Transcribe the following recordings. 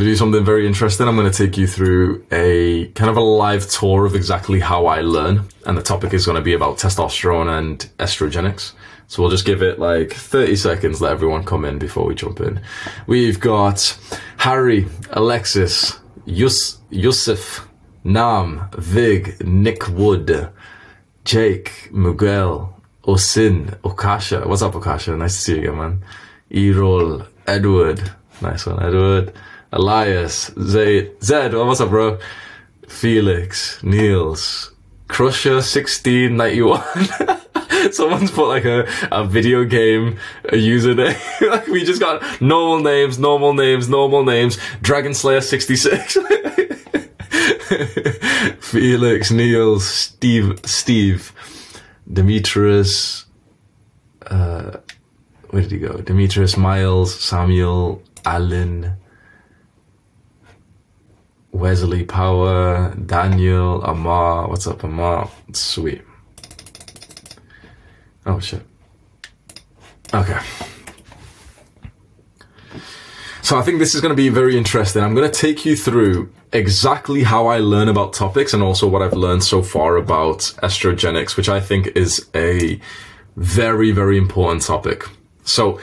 going to do something very interesting. I'm going to take you through a kind of a live tour of exactly how I learn. And the topic is going to be about testosterone and estrogenics. So we'll just give it like 30 seconds, let everyone come in before we jump in. We've got Harry, Alexis, Yus, Yusuf, Nam, Vig, Nick Wood, Jake, Miguel, Osin, Okasha. What's up, Okasha? Nice to see you again, man. Erol, Edward. Nice one, Edward. Elias, Zed, Zed, what's up, bro? Felix, Niels, Crusher, 1691. Someone's put like a, a video game a username. like we just got normal names, normal names, normal names. Dragon Slayer 66. Felix, Niels, Steve, Steve, Demetrius, uh, where did he go? Demetrius, Miles, Samuel, Alan, Wesley Power, Daniel, Amar. What's up, Amar? Sweet. Oh, shit. Okay. So I think this is going to be very interesting. I'm going to take you through exactly how I learn about topics and also what I've learned so far about estrogenics, which I think is a very, very important topic. So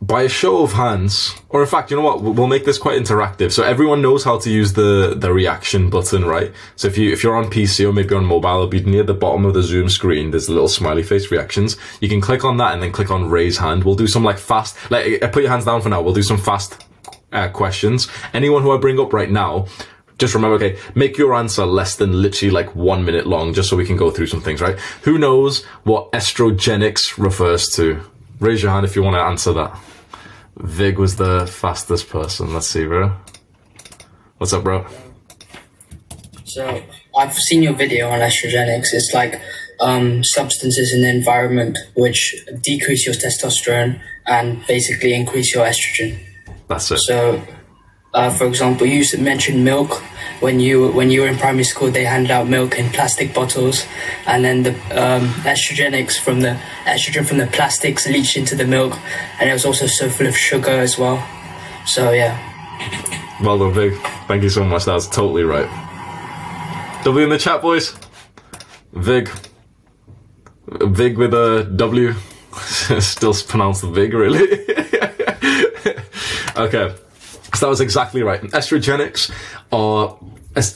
by a show of hands, or in fact, you know what? We'll make this quite interactive. So everyone knows how to use the, the reaction button, right? So if you, if you're on PC or maybe on mobile, it'll be near the bottom of the Zoom screen. There's a little smiley face reactions. You can click on that and then click on raise hand. We'll do some like fast, like uh, put your hands down for now. We'll do some fast uh, questions. Anyone who I bring up right now, just remember, okay, make your answer less than literally like one minute long, just so we can go through some things, right? Who knows what estrogenics refers to? Raise your hand if you want to answer that. Vig was the fastest person. Let's see, bro. What's up, bro? So I've seen your video on estrogenics. It's like um, substances in the environment which decrease your testosterone and basically increase your estrogen. That's it. So, uh, for example, you mentioned milk when you when you were in primary school, they handed out milk in plastic bottles, and then the um, estrogenics from the estrogen from the plastics leached into the milk, and it was also so full of sugar as well. So yeah. Well done, Vig. Thank you so much. That's totally right. W in the chat, boys. Vig. Vig with a W. Still pronounced Vig, really. okay. So that was exactly right. Estrogenics are,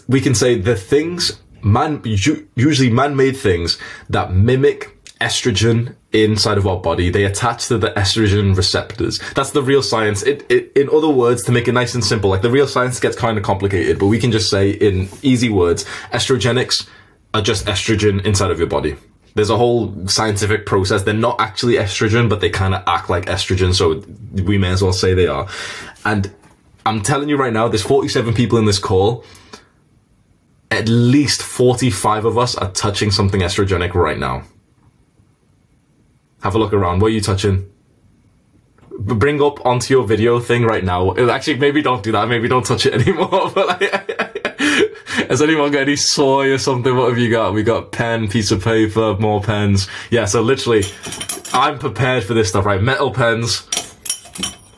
we can say, the things, man, usually man-made things that mimic estrogen inside of our body. They attach to the estrogen receptors. That's the real science. It, it, in other words, to make it nice and simple, like the real science gets kind of complicated, but we can just say in easy words, estrogenics are just estrogen inside of your body. There's a whole scientific process. They're not actually estrogen, but they kind of act like estrogen. So we may as well say they are. And I'm telling you right now, there's 47 people in this call. At least 45 of us are touching something estrogenic right now. Have a look around. What are you touching? Bring up onto your video thing right now. Uh, actually, maybe don't do that. Maybe don't touch it anymore. But like, has anyone got any soy or something? What have you got? We got pen, piece of paper, more pens. Yeah, so literally, I'm prepared for this stuff, right? Metal pens,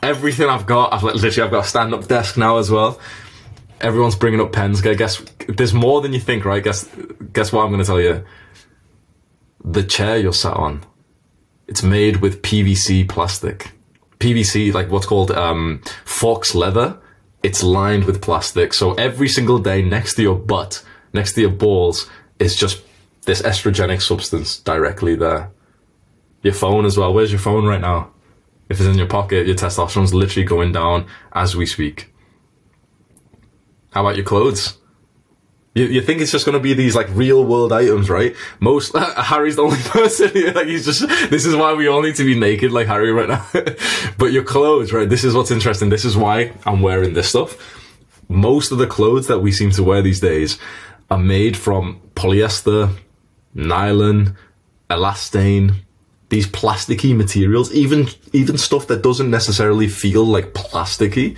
everything I've got, I've literally I've got a stand up desk now as well. Everyone's bringing up pens. Guess there's more than you think, right? Guess guess what I'm going to tell you. The chair you're sat on, it's made with PVC plastic. PVC, like what's called um, Fox leather. It's lined with plastic. So every single day, next to your butt, next to your balls, is just this estrogenic substance directly there. Your phone as well. Where's your phone right now? If it's in your pocket, your testosterone's literally going down as we speak. How about your clothes? You, you think it's just going to be these like real world items, right? Most Harry's the only person here. Like he's just. This is why we all need to be naked, like Harry right now. but your clothes, right? This is what's interesting. This is why I'm wearing this stuff. Most of the clothes that we seem to wear these days are made from polyester, nylon, elastane, these plasticky materials, even even stuff that doesn't necessarily feel like plasticky,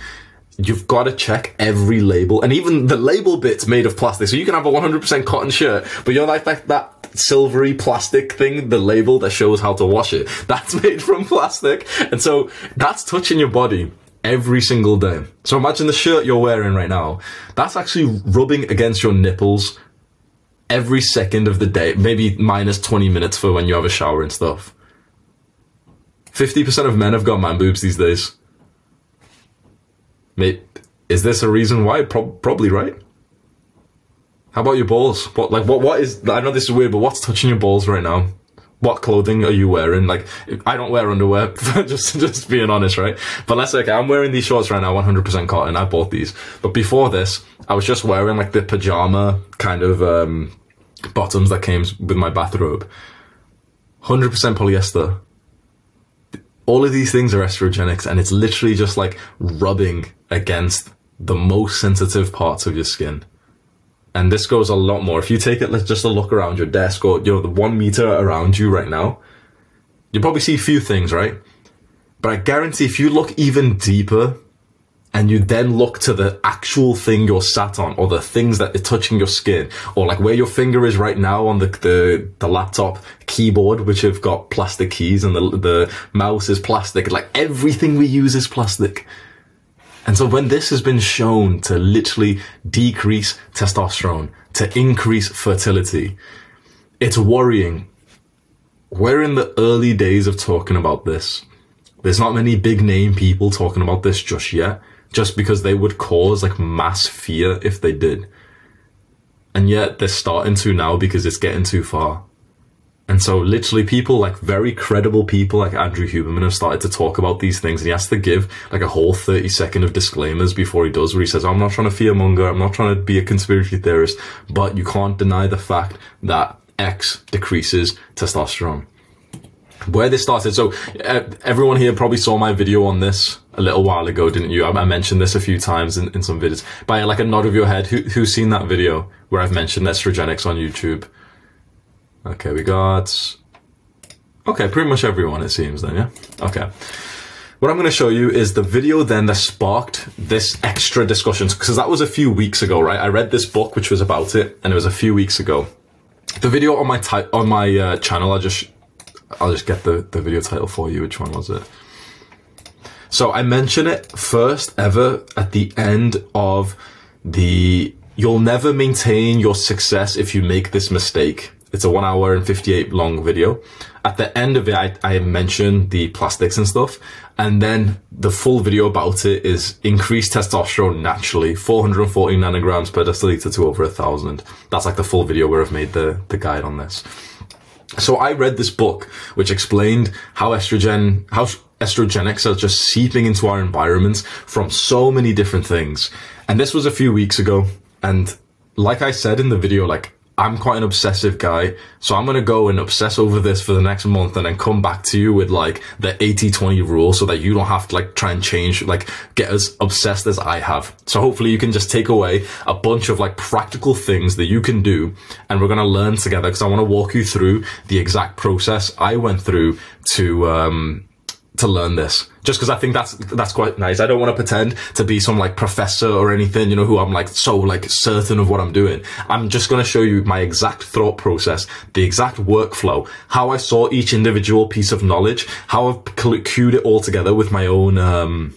you've got to check every label, and even the label bit's made of plastic. So you can have a 100% cotton shirt, but you're like that, that silvery plastic thing, the label that shows how to wash it, that's made from plastic, and so that's touching your body every single day. So imagine the shirt you're wearing right now. That's actually rubbing against your nipples every second of the day, maybe minus 20 minutes for when you have a shower and stuff. 50% of men have got man boobs these days. Mate, is this a reason why? Pro- probably right. How about your balls? What like what what is? I know this is weird, but what's touching your balls right now? What clothing are you wearing? Like I don't wear underwear, just just being honest, right? But let's say okay, I'm wearing these shorts right now, 100% cotton. I bought these, but before this, I was just wearing like the pajama kind of um, bottoms that came with my bathrobe. 100% polyester. All of these things are estrogenics, and it's literally just like rubbing against the most sensitive parts of your skin. And this goes a lot more. If you take it, let's just a look around your desk or you know the one meter around you right now, you probably see a few things, right? But I guarantee if you look even deeper and you then look to the actual thing you're sat on or the things that are touching your skin or like where your finger is right now on the, the, the laptop keyboard, which have got plastic keys and the, the mouse is plastic. Like everything we use is plastic. And so when this has been shown to literally decrease testosterone, to increase fertility, it's worrying. We're in the early days of talking about this. There's not many big name people talking about this just yet, just because they would cause like mass fear if they did. And yet they're starting to now because it's getting too far. And so literally people like very credible people like Andrew Huberman have started to talk about these things and he has to give like a whole 30 second of disclaimers before he does where he says, I'm not trying to fearmonger, I'm not trying to be a conspiracy theorist, but you can't deny the fact that X decreases testosterone. Where this started, so uh, everyone here probably saw my video on this a little while ago, didn't you? I, I mentioned this a few times in, in some videos. By like a nod of your head, who, who's seen that video where I've mentioned estrogenics on YouTube? Okay, we got. Okay, pretty much everyone it seems then, yeah? Okay. What I'm going to show you is the video then that sparked this extra discussions because that was a few weeks ago, right? I read this book which was about it and it was a few weeks ago. The video on my on my uh, channel, I'll just I'll just get the, the video title for you. Which one was it? So I mention it first ever at the end of the You'll never maintain your success if you make this mistake it's a one hour and 58 long video. At the end of it, I, I mentioned the plastics and stuff. And then the full video about it is increased testosterone naturally, 440 nanograms per deciliter to over a thousand. That's like the full video where I've made the, the guide on this. So I read this book, which explained how estrogen, how estrogenics are just seeping into our environments from so many different things. And this was a few weeks ago. And like I said in the video, like I'm quite an obsessive guy, so I'm gonna go and obsess over this for the next month and then come back to you with like the 80-20 rule so that you don't have to like try and change, like get as obsessed as I have. So hopefully you can just take away a bunch of like practical things that you can do and we're gonna learn together because I wanna walk you through the exact process I went through to, um, to learn this just because I think that's that's quite nice. I don't want to pretend to be some like professor or anything, you know, who I'm like so like certain of what I'm doing. I'm just going to show you my exact thought process, the exact workflow, how I saw each individual piece of knowledge, how I've queued it all together with my own um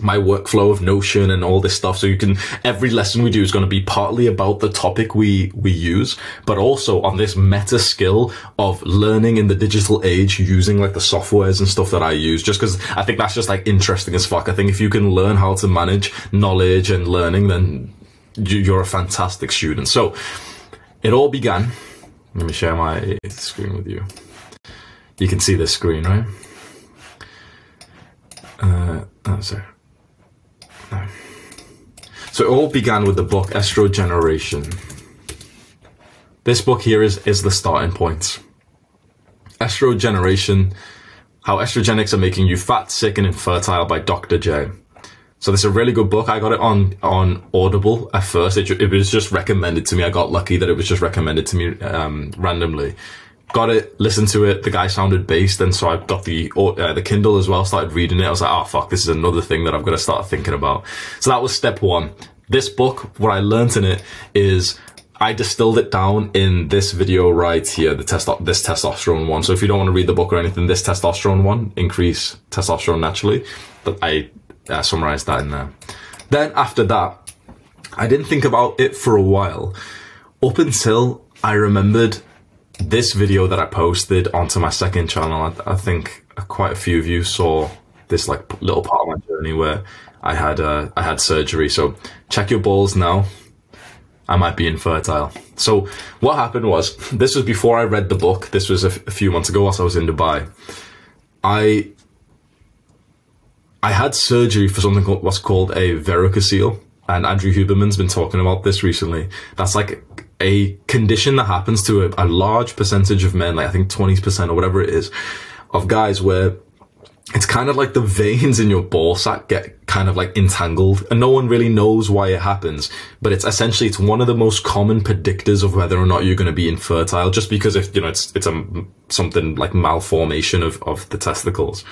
my workflow of Notion and all this stuff. So you can, every lesson we do is going to be partly about the topic we, we use, but also on this meta skill of learning in the digital age using like the softwares and stuff that I use, just because I think that's just like interesting as fuck. I think if you can learn how to manage knowledge and learning, then you're a fantastic student. So it all began. Let me share my screen with you. You can see this screen, right? Uh, oh, sorry. So it all began with the book Estrogeneration. This book here is, is the starting point. Estrogeneration, how estrogenics are making you fat, sick, and infertile by Dr. Jay. So this is a really good book. I got it on on Audible at first. It, it was just recommended to me. I got lucky that it was just recommended to me um, randomly got it, listened to it. The guy sounded based, and so I got the uh, the Kindle as well. Started reading it. I was like, oh fuck, this is another thing that I've got to start thinking about. So that was step one. This book, what I learned in it is I distilled it down in this video right here, the test this testosterone one. So if you don't want to read the book or anything, this testosterone one, increase testosterone naturally. But I I summarized that in there. Then after that, I didn't think about it for a while. Up until I remembered this video that I posted onto my second channel. I, I think quite a few of you saw this like little part of my journey where I had uh, I had surgery. So check your balls now. I might be infertile. So what happened was this was before I read the book. This was a, few months ago whilst I was in Dubai. I I had surgery for something called, what's called a varicocele, and Andrew Huberman's been talking about this recently. That's like a condition that happens to a, a large percentage of men, like I think 20% or whatever it is, of guys where it's kind of like the veins in your ball sack get kind of like entangled and no one really knows why it happens. But it's essentially it's one of the most common predictors of whether or not you're going to be infertile just because if you know it's it's a something like malformation of of the testicles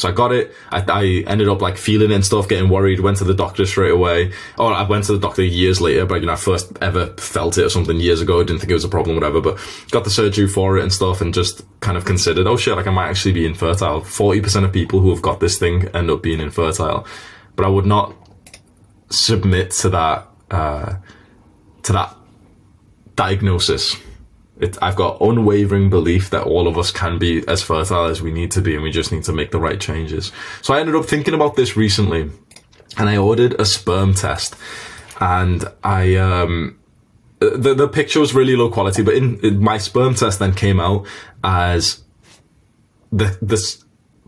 so I got it. I, I, ended up like feeling it and stuff, getting worried. Went to the doctor straight away. Or I went to the doctor years later, but you know, I first ever felt it or something years ago. I didn't think it was a problem, whatever. But got the surgery for it and stuff, and just kind of considered, oh shit, like I might actually be infertile. Forty percent of people who have got this thing end up being infertile, but I would not submit to that uh, to that diagnosis it, I've got unwavering belief that all of us can be as fertile as we need to be, and we just need to make the right changes. So I ended up thinking about this recently, and I ordered a sperm test, and I um, the the picture was really low quality, but in, in my sperm test then came out as the this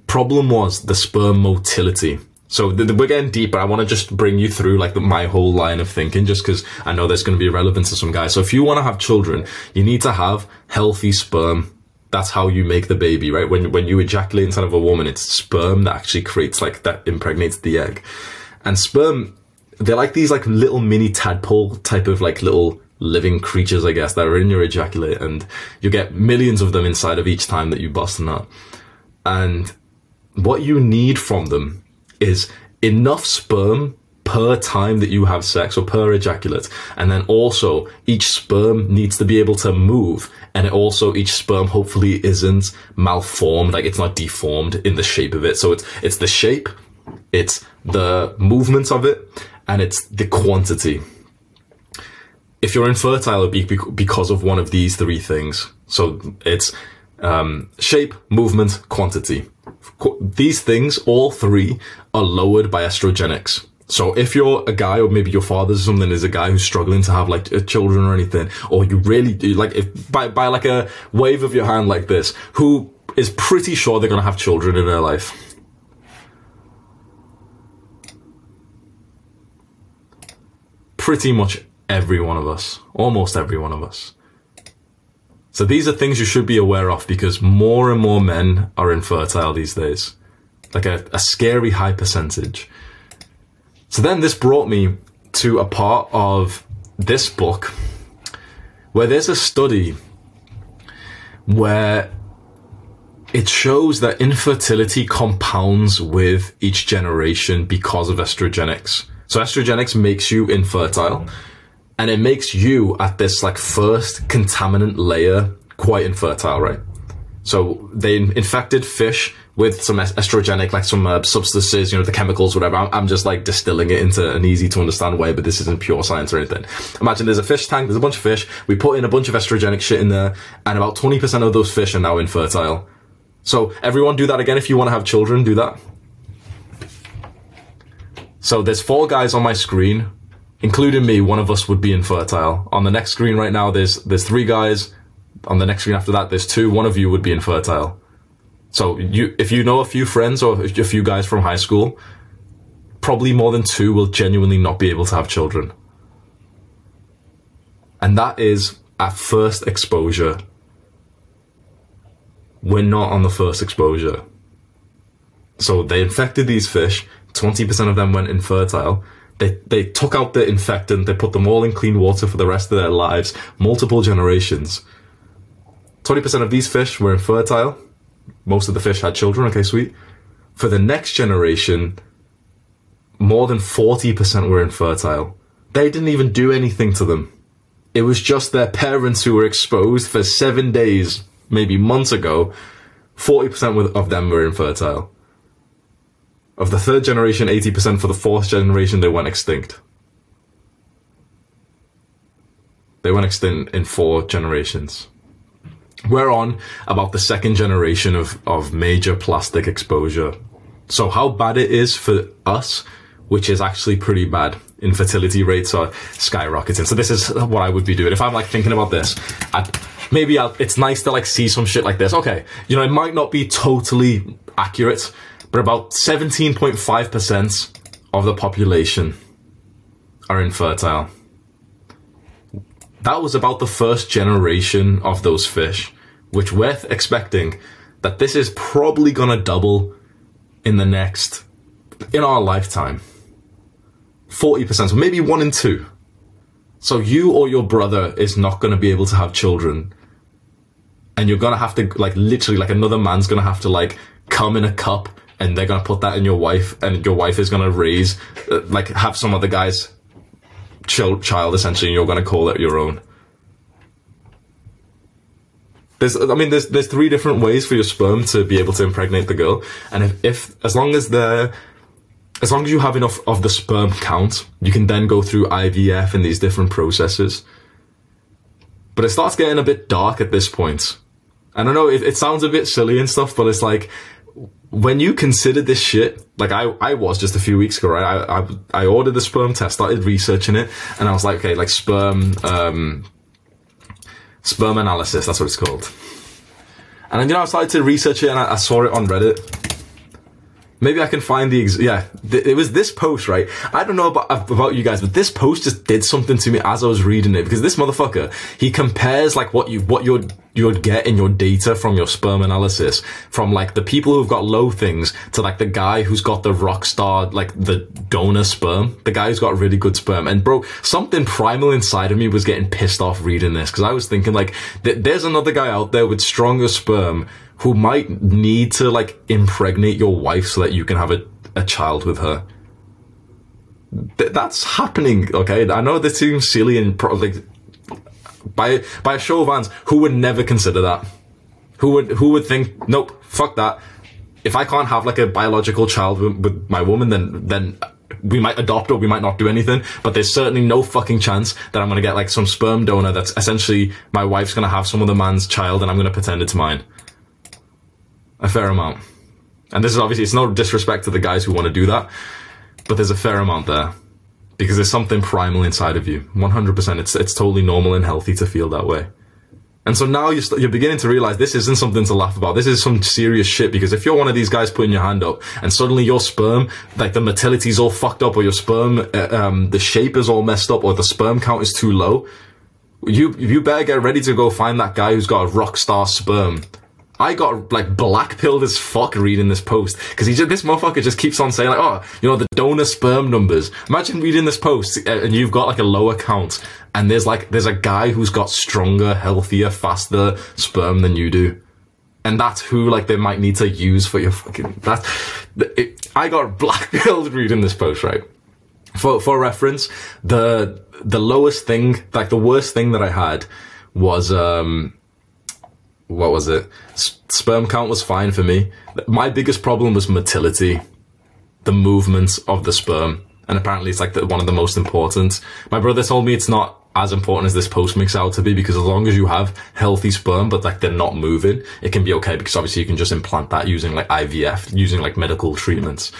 problem was the sperm motility. So the, the, we're getting deeper. I want to just bring you through like the, my whole line of thinking, just because I know there's going to be relevant to some guys. So if you want to have children, you need to have healthy sperm. That's how you make the baby, right? When when you ejaculate inside of a woman, it's sperm that actually creates like that impregnates the egg, and sperm. They're like these like little mini tadpole type of like little living creatures, I guess, that are in your ejaculate, and you get millions of them inside of each time that you bust a nut. And what you need from them is enough sperm per time that you have sex or per ejaculate. And then also each sperm needs to be able to move. And also each sperm hopefully isn't malformed, like it's not deformed in the shape of it. So it's, it's the shape, it's the movement of it, and it's the quantity. If you're infertile, be because of one of these three things. So it's um, shape, movement, quantity. Qu- these things, all three, are lowered by estrogenics. So if you're a guy, or maybe your father or something is a guy who's struggling to have like uh, children or anything, or you really like if by by like a wave of your hand like this, who is pretty sure they're gonna have children in their life. Pretty much every one of us, almost every one of us. So these are things you should be aware of because more and more men are infertile these days. Like a, a scary high percentage. So then this brought me to a part of this book where there's a study where it shows that infertility compounds with each generation because of estrogenics. So estrogenics makes you infertile and it makes you at this like first contaminant layer quite infertile, right? So they infected fish with some estrogenic, like some uh, substances, you know, the chemicals, whatever. I'm, I'm, just like distilling it into an easy to understand way, but this isn't pure science or anything. Imagine there's a fish tank, there's a bunch of fish. We put in a bunch of estrogenic shit in there, and about 20% of those fish are now infertile. So everyone do that again if you want to have children, do that. So there's four guys on my screen including me, one of us would be infertile. On the next screen right now, there's there's three guys. On the next screen after that, there's two. One of you would be infertile. So you, if you know a few friends or a few guys from high school, probably more than two will genuinely not be able to have children. And that is at first exposure. We're not on the first exposure. So they infected these fish. 20% of them went infertile they, they took out the infectant, they put them all in clean water for the rest of their lives, multiple generations. 20% of these fish were infertile. Most of the fish had children, okay, sweet. For the next generation, more than 40% were infertile. They didn't even do anything to them. It was just their parents who were exposed for seven days, maybe months ago. 40% of them were infertile. Of the third generation, 80%. For the fourth generation, they went extinct. They went extinct in four generations. We're on about the second generation of, of major plastic exposure. So how bad it is for us, which is actually pretty bad. Infertility rates are skyrocketing. So this is what I would be doing. If I'm like thinking about this, I'd, maybe I'll, it's nice to like see some shit like this. Okay. You know, it might not be totally accurate, but about 17.5% of the population are infertile. That was about the first generation of those fish, which we're expecting that this is probably gonna double in the next, in our lifetime. 40%, so maybe one in two. So you or your brother is not gonna be able to have children. And you're gonna have to, like, literally, like, another man's gonna have to, like, come in a cup and they're gonna put that in your wife and your wife is gonna raise, uh, like, have some other guy's child, child essentially, and you're gonna call it your own. There's, I mean, there's there's three different ways for your sperm to be able to impregnate the girl, and if, if as long as they're as long as you have enough of the sperm count, you can then go through IVF and these different processes. But it starts getting a bit dark at this point. And I know it, it sounds a bit silly and stuff, but it's like when you consider this shit, like I, I was just a few weeks ago, right? I, I, I ordered the sperm test, started researching it, and I was like, okay, like sperm, um, sperm analysis, that's what it's called. And then, you know, I started to research it and I, I saw it on Reddit. Maybe I can find the ex- yeah. Th- it was this post, right? I don't know about about you guys, but this post just did something to me as I was reading it because this motherfucker he compares like what you what you you would get in your data from your sperm analysis from like the people who've got low things to like the guy who's got the rock star like the donor sperm, the guy who's got really good sperm. And bro, something primal inside of me was getting pissed off reading this because I was thinking like th- there's another guy out there with stronger sperm who might need to like impregnate your wife so that you can have a, a child with her. Th- that's happening, okay? I know this seems silly and probably by by a show of hands, who would never consider that? Who would who would think, nope, fuck that. If I can't have like a biological child with, with my woman, then then we might adopt or we might not do anything, but there's certainly no fucking chance that I'm gonna get like some sperm donor that's essentially my wife's gonna have some other man's child and I'm gonna pretend it's mine a fair amount. And this is obviously, it's no disrespect to the guys who want to do that, but there's a fair amount there. Because there's something primal inside of you. 100%. It's, it's totally normal and healthy to feel that way. And so now you're, you're beginning to realize this isn't something to laugh about. This is some serious shit because if you're one of these guys putting your hand up and suddenly your sperm, like the motility's all fucked up or your sperm, uh, um, the shape is all messed up or the sperm count is too low, you, you better get ready to go find that guy who's got a rock star sperm I got like black pilled as fuck reading this post because he just this motherfucker just keeps on saying like, oh, you know the donor sperm numbers. Imagine reading this post uh, and you've got like a lower count, and there's like there's a guy who's got stronger, healthier, faster sperm than you do, and that's who like they might need to use for your fucking. That it, I got black pilled reading this post right. For for reference, the the lowest thing, like the worst thing that I had was um what was it? sperm count was fine for me. My biggest problem was motility, the movement of the sperm, and apparently it's like the, one of the most important. My brother told me it's not as important as this post makes out to be because as long as you have healthy sperm but like they're not moving, it can be okay because obviously you can just implant that using like IVF, using like medical treatments.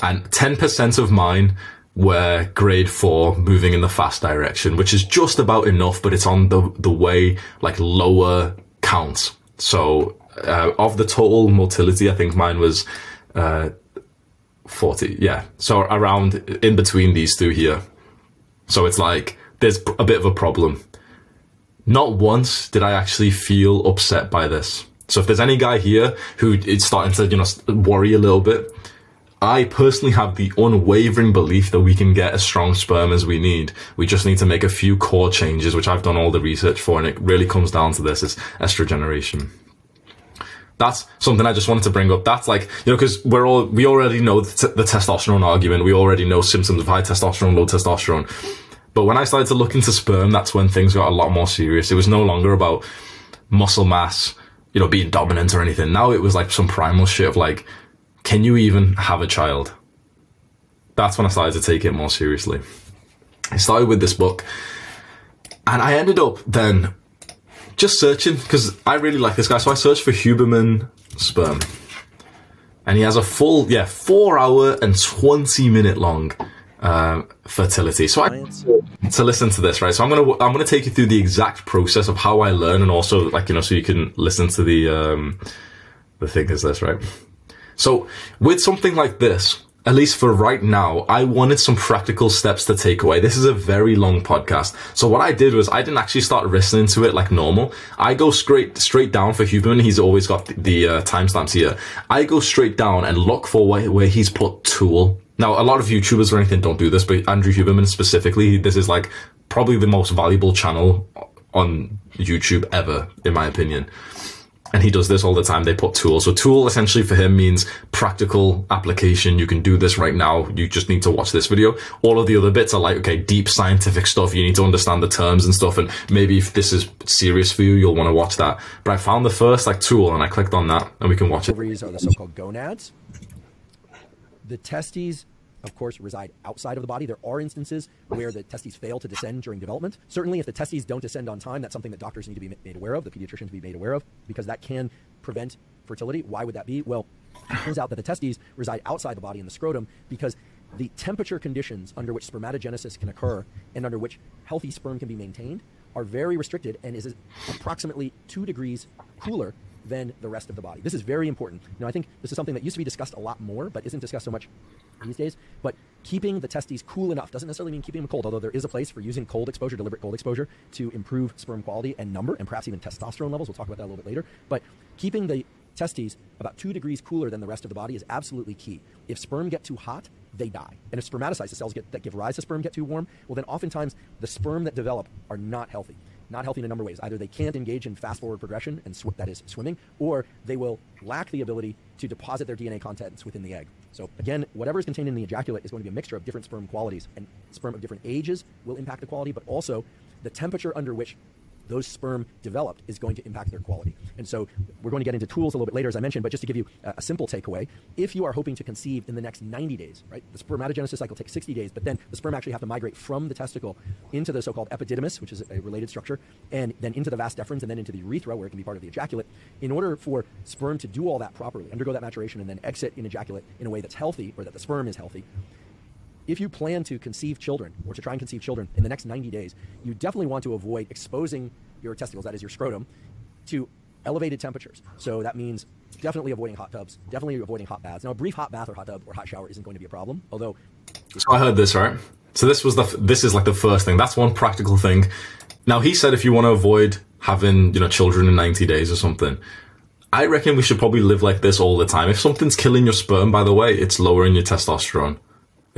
And 10% of mine were grade four moving in the fast direction, which is just about enough, but it's on the, the way like lower counts. So uh, of the total motility, I think mine was uh, 40. Yeah. So around in between these two here. So it's like there's a bit of a problem. Not once did I actually feel upset by this. So if there's any guy here who is starting to, you know, worry a little bit, I personally have the unwavering belief that we can get as strong sperm as we need. We just need to make a few core changes, which I've done all the research for, and it really comes down to this: is estrogenation. That's something I just wanted to bring up. That's like you know because we're all we already know the, t- the testosterone argument. We already know symptoms of high testosterone, low testosterone. But when I started to look into sperm, that's when things got a lot more serious. It was no longer about muscle mass, you know, being dominant or anything. Now it was like some primal shit of like can you even have a child? That's when I started to take it more seriously. I started with this book, and I ended up then just searching because I really like this guy. So I searched for Huberman sperm, and he has a full, yeah, four hour and twenty minute long um, fertility. So I to listen to this, right? So I'm gonna I'm gonna take you through the exact process of how I learn, and also like you know, so you can listen to the um, the thing is this, right? So with something like this, at least for right now, I wanted some practical steps to take away. This is a very long podcast. So what I did was I didn't actually start listening to it like normal. I go straight, straight down for Huberman. He's always got the, the uh, timestamps here. I go straight down and look for where, where he's put tool. Now, a lot of YouTubers or anything don't do this, but Andrew Huberman specifically, this is like probably the most valuable channel on YouTube ever, in my opinion and he does this all the time. They put tool. So tool essentially for him means practical application. You can do this right now. You just need to watch this video. All of the other bits are like, okay, deep scientific stuff. You need to understand the terms and stuff. And maybe if this is serious for you, you'll want to watch that. But I found the first like tool and I clicked on that and we can watch it. Are the so-called gonads. The testes of course, reside outside of the body. There are instances where the testes fail to descend during development. Certainly, if the testes don't descend on time, that's something that doctors need to be made aware of, the pediatricians to be made aware of, because that can prevent fertility. Why would that be? Well, it turns out that the testes reside outside the body in the scrotum because the temperature conditions under which spermatogenesis can occur and under which healthy sperm can be maintained are very restricted and is approximately two degrees cooler than the rest of the body. This is very important. Now, I think this is something that used to be discussed a lot more, but isn't discussed so much these days. But keeping the testes cool enough doesn't necessarily mean keeping them cold, although there is a place for using cold exposure, deliberate cold exposure, to improve sperm quality and number, and perhaps even testosterone levels. We'll talk about that a little bit later. But keeping the testes about two degrees cooler than the rest of the body is absolutely key. If sperm get too hot, they die. And if spermatocytes, the cells get, that give rise to sperm, get too warm, well, then oftentimes the sperm that develop are not healthy not healthy in a number of ways. Either they can't engage in fast forward progression, and sw- that is swimming, or they will lack the ability to deposit their DNA contents within the egg. So again, whatever is contained in the ejaculate is going to be a mixture of different sperm qualities, and sperm of different ages will impact the quality, but also the temperature under which those sperm developed is going to impact their quality. And so we're going to get into tools a little bit later, as I mentioned, but just to give you a, simple takeaway, if you are hoping to conceive in the next 90 days, right, the spermatogenesis cycle takes 60 days, but then the sperm actually have to migrate from the testicle into the so-called epididymis, which is a related structure, and then into the vas deferens, and then into the urethra, where it can be part of the ejaculate. In order for sperm to do all that properly, undergo that maturation, and then exit in ejaculate in a way that's healthy, or that the sperm is healthy, if you plan to conceive children or to try and conceive children in the next 90 days, you definitely want to avoid exposing your testicles, that is your scrotum, to elevated temperatures. So that means definitely avoiding hot tubs, definitely avoiding hot baths. Now, a brief hot bath or hot tub or hot shower isn't going to be a problem, although. So I heard this, right? So this was the, this is like the first thing. That's one practical thing. Now, he said if you want to avoid having, you know, children in 90 days or something, I reckon we should probably live like this all the time. If something's killing your sperm, by the way, it's lowering your testosterone.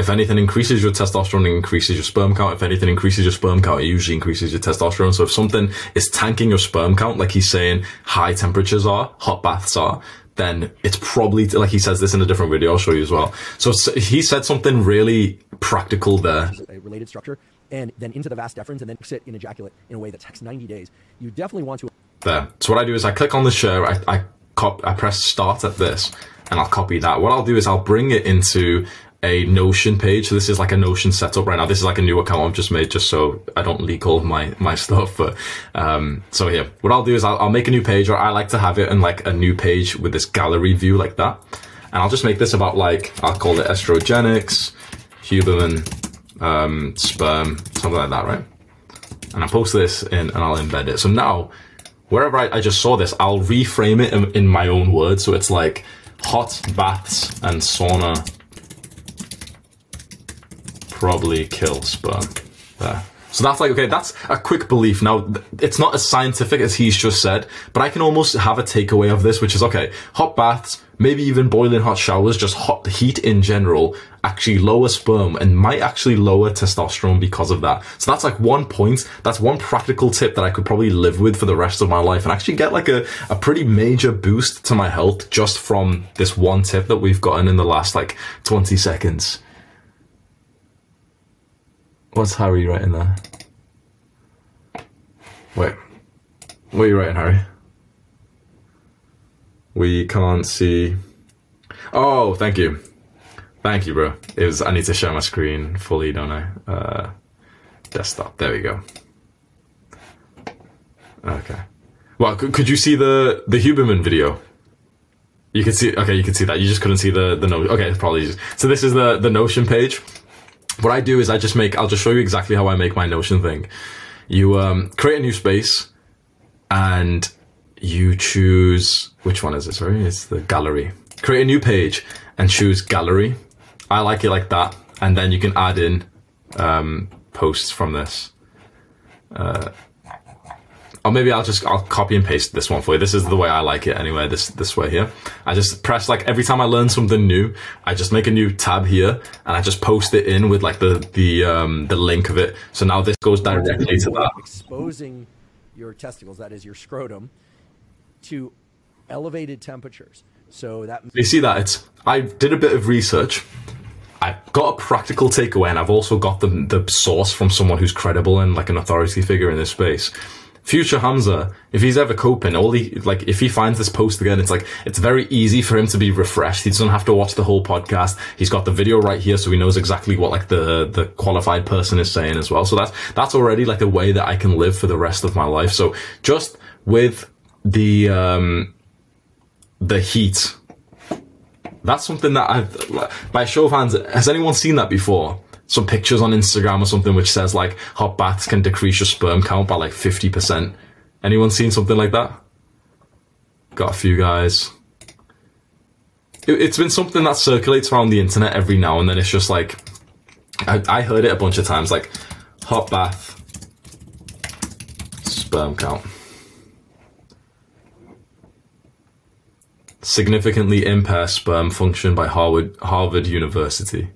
If anything increases your testosterone, it increases your sperm count. If anything increases your sperm count, it usually increases your testosterone. So if something is tanking your sperm count, like he's saying high temperatures are, hot baths are, then it's probably, like he says this in a different video, I'll show you as well. So he said something really practical there. A related structure, and then into the vas deferens, and then sit in ejaculate in a way that takes 90 days. You definitely want to. There. So what I do is I click on the share, I, I, cop, I press start at this, and I'll copy that. What I'll do is I'll bring it into a Notion page. So this is like a Notion setup right now. This is like a new account I've just made just so I don't leak all my, my stuff. But, um, so yeah, what I'll do is I'll, I'll make a new page or I like to have it in like a new page with this gallery view like that. And I'll just make this about like, I'll call it estrogenics, Huberman, um, sperm, something like that, right? And I'll post this in and I'll embed it. So now, wherever I, I just saw this, I'll reframe it in, in my own words. So it's like hot baths and sauna probably kill sperm. There. So that's like, okay, that's a quick belief. Now, it's not as scientific as he's just said, but I can almost have a takeaway of this, which is, okay, hot baths, maybe even boiling hot showers, just hot heat in general, actually lower sperm and might actually lower testosterone because of that. So that's like one point. That's one practical tip that I could probably live with for the rest of my life and actually get like a, a pretty major boost to my health just from this one tip that we've gotten in the last like 20 seconds. What's Harry writing there? Wait. What are you writing, Harry? We can't see. Oh, thank you. Thank you, bro. It was, I need to share my screen fully, don't I? Uh, desktop. There we go. Okay. Well, could, you see the, the Huberman video? You could see, okay, you could see that. You just couldn't see the, the note. Okay, probably just, so this is the, the Notion page. What I do is I just make, I'll just show you exactly how I make my Notion thing. You, um, create a new space and you choose, which one is it? Sorry, it's the gallery. Create a new page and choose gallery. I like it like that. And then you can add in, um, posts from this. Uh, or maybe I'll just I'll copy and paste this one for you. This is the way I like it anyway. This this way here. I just press like every time I learn something new, I just make a new tab here and I just post it in with like the the um the link of it. So now this goes directly to that. Exposing your testicles, that is your scrotum, to elevated temperatures. So that You see that it's I did a bit of research. I got a practical takeaway and I've also got the the source from someone who's credible and like an authority figure in this space. Future Hamza, if he's ever coping, all he like if he finds this post again, it's like it's very easy for him to be refreshed. He doesn't have to watch the whole podcast. He's got the video right here, so he knows exactly what like the the qualified person is saying as well. So that's that's already like a way that I can live for the rest of my life. So just with the um the heat, that's something that I've by show of hands. Has anyone seen that before? Some pictures on Instagram or something which says like hot baths can decrease your sperm count by like 50%. Anyone seen something like that? Got a few guys. It, has been something that circulates around the internet every now and then. It's just like, I, I heard it a bunch of times, like hot bath, sperm count. Significantly impair sperm function by Harvard, Harvard University.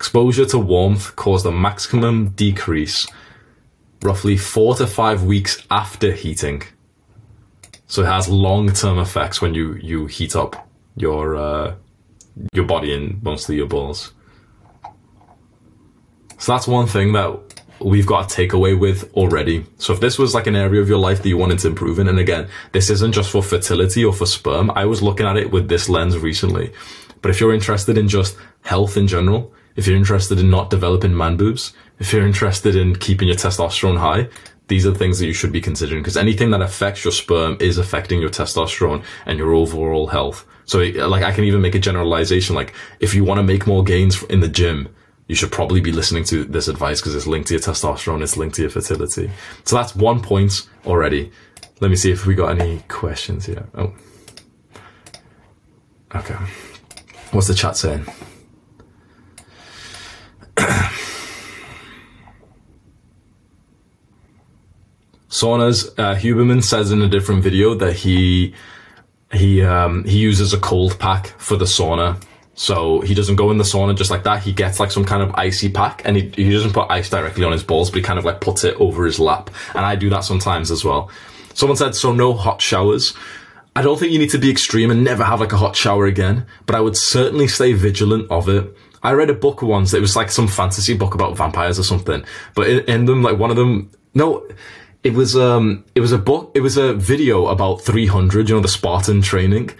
Exposure to warmth caused a maximum decrease roughly four to five weeks after heating. So it has long-term effects when you, you heat up your uh, your body and mostly your balls. So that's one thing that we've got to take away with already. So if this was like an area of your life that you wanted to improve in, and again, this isn't just for fertility or for sperm. I was looking at it with this lens recently. But if you're interested in just health in general, if you're interested in not developing man boobs, if you're interested in keeping your testosterone high, these are the things that you should be considering because anything that affects your sperm is affecting your testosterone and your overall health. So like I can even make a generalization like if you want to make more gains in the gym, you should probably be listening to this advice because it's linked to your testosterone, it's linked to your fertility. So that's one point already. Let me see if we got any questions here. Oh. Okay. What's the chat saying? Saunas, uh, Huberman says in a different video that he he um, he uses a cold pack for the sauna. So he doesn't go in the sauna just like that. He gets like some kind of icy pack and he, he doesn't put ice directly on his balls, but he kind of like puts it over his lap. And I do that sometimes as well. Someone said, so no hot showers. I don't think you need to be extreme and never have like a hot shower again, but I would certainly stay vigilant of it. I read a book once. It was like some fantasy book about vampires or something. But in, in them, like one of them, no, it was um, it was a book. It was a video about 300. You know, the Spartan training,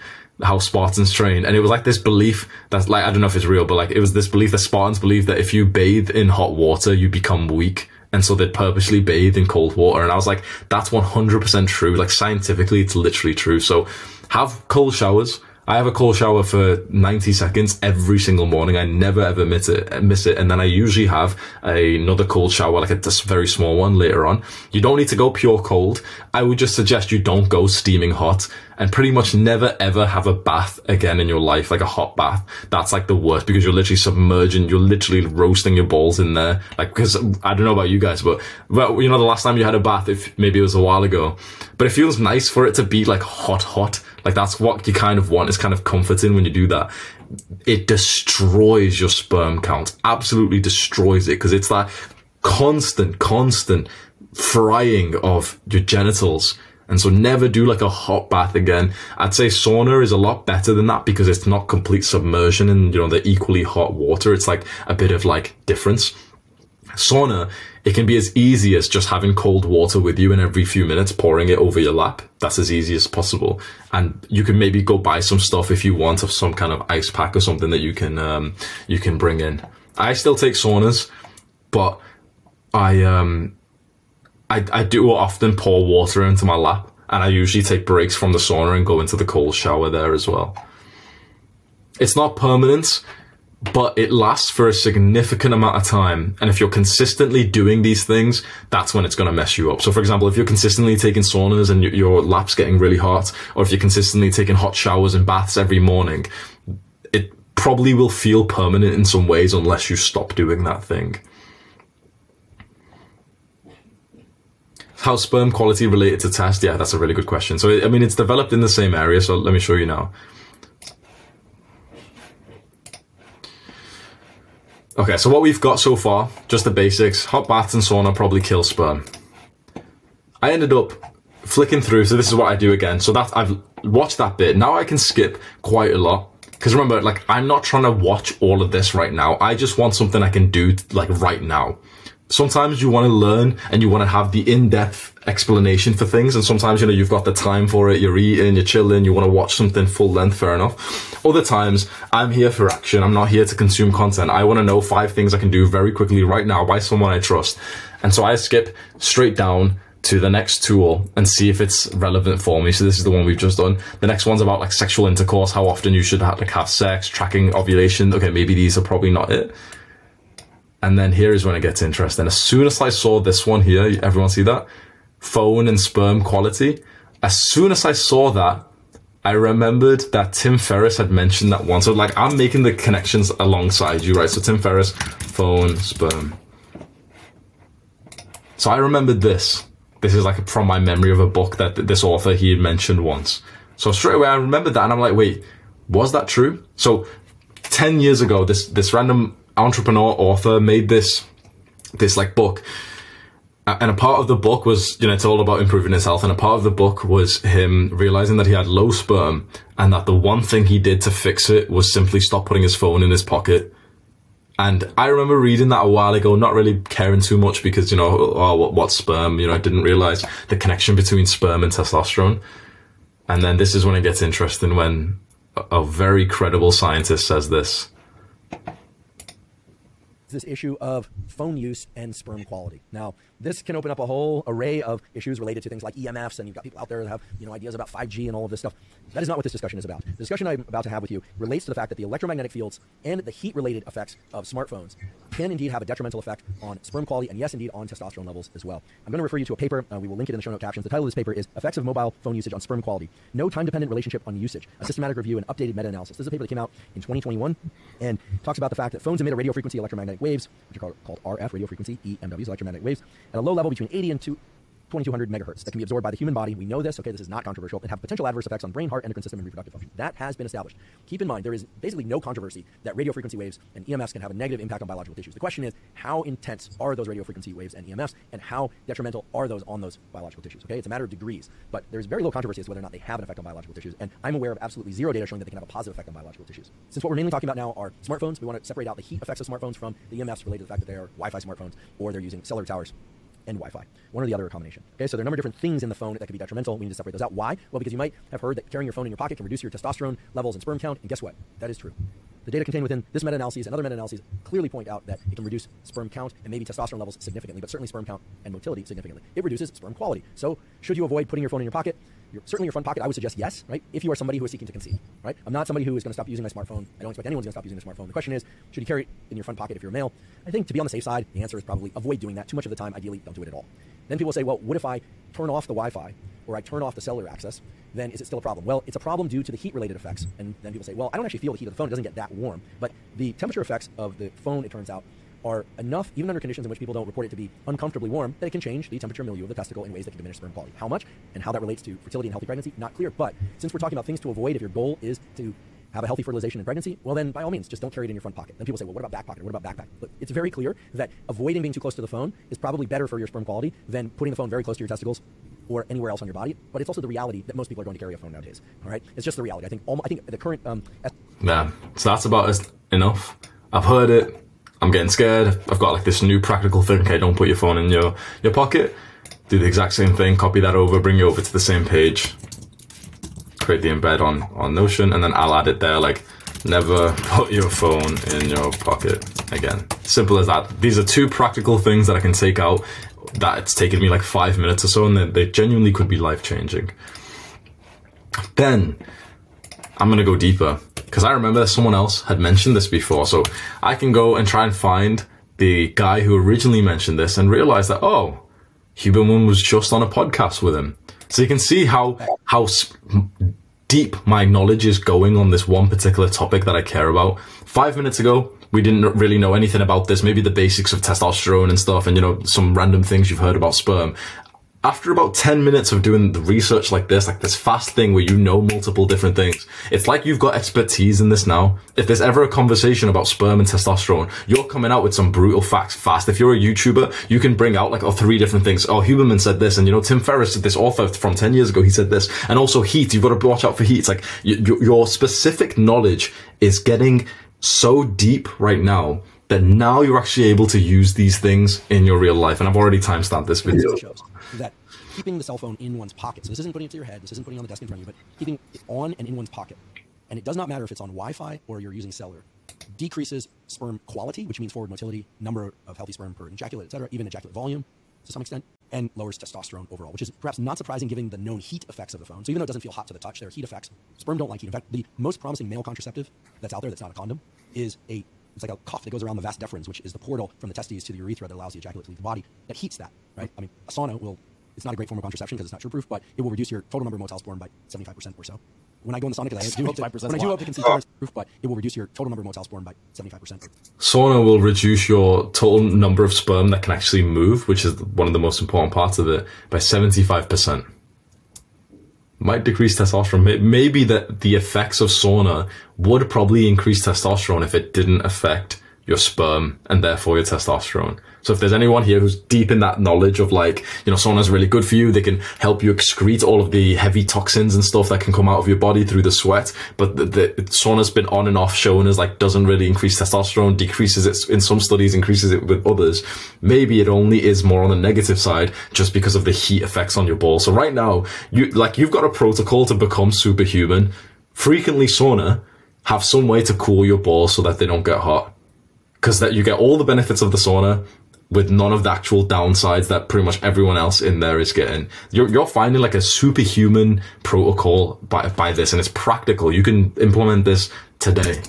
how Spartans train, and it was like this belief that, like, I don't know if it's real, but like, it was this belief that Spartans believe that if you bathe in hot water, you become weak. And so they'd purposely bathe in cold water. And I was like, that's 100% true. Like scientifically, it's literally true. So have cold showers I have a cold shower for 90 seconds every single morning. I never ever miss it, miss it. And then I usually have another cold shower, like a just very small one later on. You don't need to go pure cold. I would just suggest you don't go steaming hot and pretty much never ever have a bath again in your life, like a hot bath. That's like the worst because you're literally submerging, you're literally roasting your balls in there. Like, because I don't know about you guys, but, well, you know, the last time you had a bath, if maybe it was a while ago, but it feels nice for it to be like hot, hot. Like that's what you kind of want. It's kind of comforting when you do that. It destroys your sperm count, absolutely destroys it because it's that constant, constant frying of your genitals and so never do like a hot bath again. I'd say sauna is a lot better than that because it's not complete submersion in, you know, the equally hot water. It's like a bit of like difference. Sauna, it can be as easy as just having cold water with you and every few minutes pouring it over your lap. That's as easy as possible. And you can maybe go buy some stuff if you want of some kind of ice pack or something that you can, um, you can bring in. I still take saunas, but I, um, I, I do often pour water into my lap and I usually take breaks from the sauna and go into the cold shower there as well. It's not permanent but it lasts for a significant amount of time. And if you're consistently doing these things, that's when it's going to mess you up. So, for example, if you're consistently taking saunas and your lap's getting really hot, or if you're consistently taking hot showers and baths every morning, it probably will feel permanent in some ways unless you stop doing that thing. How sperm quality related to test? Yeah, that's a really good question. So, I mean, it's developed in the same area. So let me show you now. Okay, so what we've got so far, just the basics. Hot baths and sauna probably kill sperm. I ended up flicking through, so this is what I do again. So that I've watched that bit. Now I can skip quite a lot. Because remember, like, I'm not trying to watch all of this right now. I just want something I can do, like, right now sometimes you want to learn and you want to have the in-depth explanation for things and sometimes you know you've got the time for it you're eating you're chilling you want to watch something full length fair enough other times i'm here for action i'm not here to consume content i want to know five things i can do very quickly right now by someone i trust and so i skip straight down to the next tool and see if it's relevant for me. So this is the one we've just done. The next one's about like sexual intercourse, how often you should have, like have sex, tracking ovulation. Okay, maybe these are probably not it. And then here is when it gets interesting. As soon as I saw this one here, everyone see that? Phone and sperm quality. As soon as I saw that, I remembered that Tim Ferriss had mentioned that one. So like I'm making the connections alongside you, right? So Tim Ferriss, phone, sperm. So I remembered this. This is like from my memory of a book that this author he had mentioned once. So straight away I remembered that and I'm like, wait, was that true? So 10 years ago, this, this random entrepreneur author made this this like book and a part of the book was you know it's all about improving his health and a part of the book was him realizing that he had low sperm and that the one thing he did to fix it was simply stop putting his phone in his pocket and I remember reading that a while ago, not really caring too much because, you know, oh, what, what sperm? You know, I didn't realize the connection between sperm and testosterone. And then this is when it gets interesting when a very credible scientist says this this issue of phone use and sperm quality. Now, this can open up a whole array of issues related to things like EMFs, and you've got people out there that have you know ideas about 5G and all of this stuff. That is not what this discussion is about. The discussion I'm about to have with you relates to the fact that the electromagnetic fields and the heat-related effects of smartphones can indeed have a detrimental effect on sperm quality and yes, indeed on testosterone levels as well. I'm going to refer you to a paper. Uh, we will link it in the show note captions. The title of this paper is "Effects of Mobile Phone Usage on Sperm Quality: No Time-Dependent Relationship on Usage: A Systematic Review and Updated Meta-Analysis." This is a paper that came out in 2021 and talks about the fact that phones emit a radio frequency electromagnetic waves, which are called, called RF radio frequency EMWs, electromagnetic waves, at a low level between 80 and 2 2200 megahertz that can be absorbed by the human body. We know this, okay, this is not controversial, and have potential adverse effects on brain, heart, endocrine system, and reproductive function. That has been established. Keep in mind, there is basically no controversy that radio frequency waves and EMFs can have a negative impact on biological tissues. The question is, how intense are those radio frequency waves and EMFs, and how detrimental are those on those biological tissues, okay? It's a matter of degrees, but there's very little controversy as to whether or not they have an effect on biological tissues, and I'm aware of absolutely zero data showing that they can have a positive effect on biological tissues. Since what we're mainly talking about now are smartphones, we want to separate out the heat effects of smartphones from the EMFs related to the fact that they are Wi-Fi smartphones or they're using cellular towers and Wi-Fi. One or the other combination. Okay, so there are a number of different things in the phone that could be detrimental. We need to separate those out. Why? Well, because you might have heard that carrying your phone in your pocket can reduce your testosterone levels and sperm count, and guess what? That is true. The data contained within this meta-analysis and other meta-analyses clearly point out that it can reduce sperm count and maybe testosterone levels significantly, but certainly sperm count and motility significantly. It reduces sperm quality. So, should you avoid putting your phone in your pocket? Your, certainly your front pocket, I would suggest yes, right? If you are somebody who is seeking to conceive, right? I'm not somebody who is going to stop using my smartphone. I don't expect anyone's going to stop using their smartphone. The question is, should you carry it in your front pocket if you're a male? I think to be on the safe side, the answer is probably avoid doing that. Too much of the time, ideally, don't do it at all. Then people say, well, what if I turn off the Wi-Fi or I turn off the cellular access? Then is it still a problem? Well, it's a problem due to the heat-related effects. And then people say, well, I don't actually feel the heat of the phone. It doesn't get that warm. But the temperature effects of the phone, it turns out, are enough, even under conditions in which people don't report it to be uncomfortably warm, that it can change the temperature milieu of the testicle in ways that can diminish sperm quality. How much and how that relates to fertility and healthy pregnancy, not clear. But since we're talking about things to avoid, if your goal is to have a healthy fertilization and pregnancy, well then by all means, just don't carry it in your front pocket. Then people say, well, what about back pocket? What about backpack? Look, it's very clear that avoiding being too close to the phone is probably better for your sperm quality than putting the phone very close to your testicles or anywhere else on your body. But it's also the reality that most people are going to carry a phone nowadays. All right, it's just the reality. I think. I think the current. Um, yeah, so that's about enough. I've heard it. I'm getting scared. I've got like this new practical thing. Okay, don't put your phone in your, your pocket. Do the exact same thing. Copy that over, bring it over to the same page. Create the embed on, on Notion, and then I'll add it there like, never put your phone in your pocket again. Simple as that. These are two practical things that I can take out that it's taken me like five minutes or so, and they, they genuinely could be life changing. Then I'm gonna go deeper because I remember that someone else had mentioned this before, so I can go and try and find the guy who originally mentioned this and realize that oh, Huberman was just on a podcast with him. So you can see how how deep my knowledge is going on this one particular topic that I care about. Five minutes ago, we didn't really know anything about this, maybe the basics of testosterone and stuff, and you know, some random things you've heard about sperm after about 10 minutes of doing the research like this, like this fast thing where you know multiple different things, it's like you've got expertise in this now. If there's ever a conversation about sperm and testosterone, you're coming out with some brutal facts fast. If you're a YouTuber, you can bring out like oh, three different things. Oh, Huberman said this, and you know, Tim Ferriss said this author from 10 years ago, he said this. And also heat, you've got to watch out for heat. It's like your specific knowledge is getting so deep right now that now you're actually able to use these things in your real life. And I've already timestamped this video that keeping the cell phone in one's pocket, so this isn't putting it to your head, this isn't putting it on the desk in front of you, but keeping it on and in one's pocket, and it does not matter if it's on Wi-Fi or you're using cellular, decreases sperm quality, which means forward motility, number of healthy sperm per ejaculate, et cetera, even ejaculate volume to some extent, and lowers testosterone overall, which is perhaps not surprising given the known heat effects of the phone. So even though it doesn't feel hot to the touch, there are heat effects. Sperm don't like heat. In fact, the most promising male contraceptive that's out there that's not a condom is a it's like a cuff that goes around the vas deferens, which is the portal from the testes to the urethra that allows the ejaculate to leave the body. That heats that, right? I mean, a sauna will it's not a great form of contraception because it's not true-proof, but it will reduce your total number of motile sperm by 75% or so. When I go in the sauna, because I do hope to, when I do hope to conceive proof, but it will reduce your total number of motile sperm by 75%. Sauna will reduce your total number of sperm that can actually move, which is one of the most important parts of it, by 75%. Might decrease testosterone. Maybe that the effects of sauna would probably increase testosterone if it didn't affect your sperm and therefore your testosterone. So if there's anyone here who's deep in that knowledge of like, you know, sauna's really good for you, they can help you excrete all of the heavy toxins and stuff that can come out of your body through the sweat. But the, the sauna's been on and off shown as like doesn't really increase testosterone, decreases it in some studies, increases it with others. Maybe it only is more on the negative side just because of the heat effects on your balls. So right now, you like you've got a protocol to become superhuman. Frequently sauna have some way to cool your balls so that they don't get hot because that you get all the benefits of the sauna with none of the actual downsides that pretty much everyone else in there is getting. You're, you're finding like a superhuman protocol by, by this and it's practical. You can implement this today.